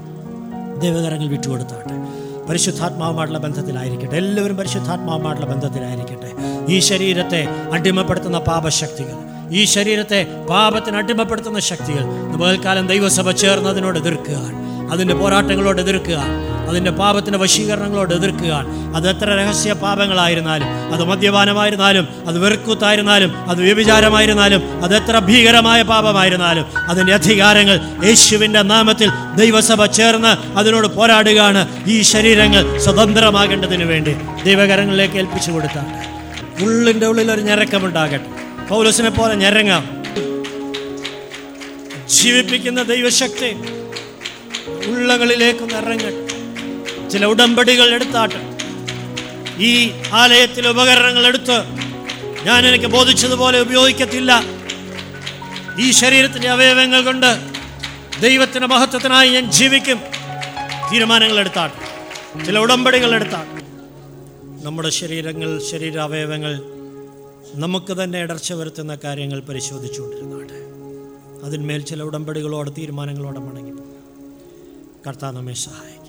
ദൈവകരങ്ങൾ വിട്ടുകൊടുത്താട്ടെ. പരിശുദ്ധാത്മാവുമായിട്ടുള്ള ബന്ധത്തിലായിരിക്കട്ടെ. എല്ലാവരും പരിശുദ്ധാത്മാവുമായിട്ടുള്ള ബന്ധത്തിലായിരിക്കട്ടെ. ഈ ശരീരത്തെ അടിമപ്പെടുത്തുന്ന പാപശക്തികൾ ഈ ശരീരത്തെ പാപത്തിന് അടിമപ്പെടുത്തുന്ന ശക്തികൾ പകൽക്കാലം ദൈവസഭ ചേർന്നതിനോട് എതിർക്കുകയാണ്. അതിന്റെ പോരാട്ടങ്ങളോട് എതിർക്കുക. അതിന്റെ പാപത്തിന്റെ വശീകരണങ്ങളോട് എതിർക്കുക. അത് എത്ര രഹസ്യ പാപങ്ങളായിരുന്നാലും അത് മദ്യപാനമായിരുന്നാലും അത് വെറുക്കൂത്തായിരുന്നാലും അത് വ്യഭിചാരമായിരുന്നാലും അത് എത്ര ഭീകരമായ പാപമായിരുന്നാലും അതിന്റെ അധികാരങ്ങൾ യേശുവിന്റെ നാമത്തിൽ ദൈവസഭ ചേർന്ന് അതിനോട് പോരാടുകയാണ് ഈ ശരീരങ്ങൾ സ്വതന്ത്രമാകേണ്ടതിന് വേണ്ടി. ദൈവകരങ്ങളിലേക്ക് ഏൽപ്പിച്ചു കൊടുത്താണ് ഉള്ളിന്റെ ഉള്ളിൽ ഒരു ഞരക്കമുണ്ടാകട്ടെ. പൗലോസിനെ പോലെ ഞരങ്ങാം. ജീവിപ്പിക്കുന്ന ദൈവശക്തി ഉള്ളകളിലേക്ക് നിറങ്ങട്ടെ. ചില ഉടമ്പടികൾ എടുത്താട്ടെ. ഈ ആലയത്തിലെ ഉപകരണങ്ങൾ എടുത്ത് ഞാൻ എനിക്ക് ബോധിച്ചതുപോലെ ഉപയോഗിക്കത്തില്ല. ഈ ശരീരത്തിന്റെ അവയവങ്ങൾ കൊണ്ട് ദൈവത്തിന്റെ മഹത്വത്തിനായി ഞാൻ ജീവിക്കും. തീരുമാനങ്ങൾ എടുത്താട്ടെ. ചില ഉടമ്പടികൾ എടുത്താട്ടെ. നമ്മുടെ ശരീരങ്ങൾ ശരീര അവയവങ്ങൾ നമുക്ക് തന്നെ ഇടർച്ച വരുത്തുന്ന കാര്യങ്ങൾ പരിശോധിച്ചുകൊണ്ടിരുന്നാട്ടെ. അതിന്മേൽ ചില ഉടമ്പടികളോടെ തീരുമാനങ്ങളോടെ കർത്താവ് നമ്മെ സഹായിക്കും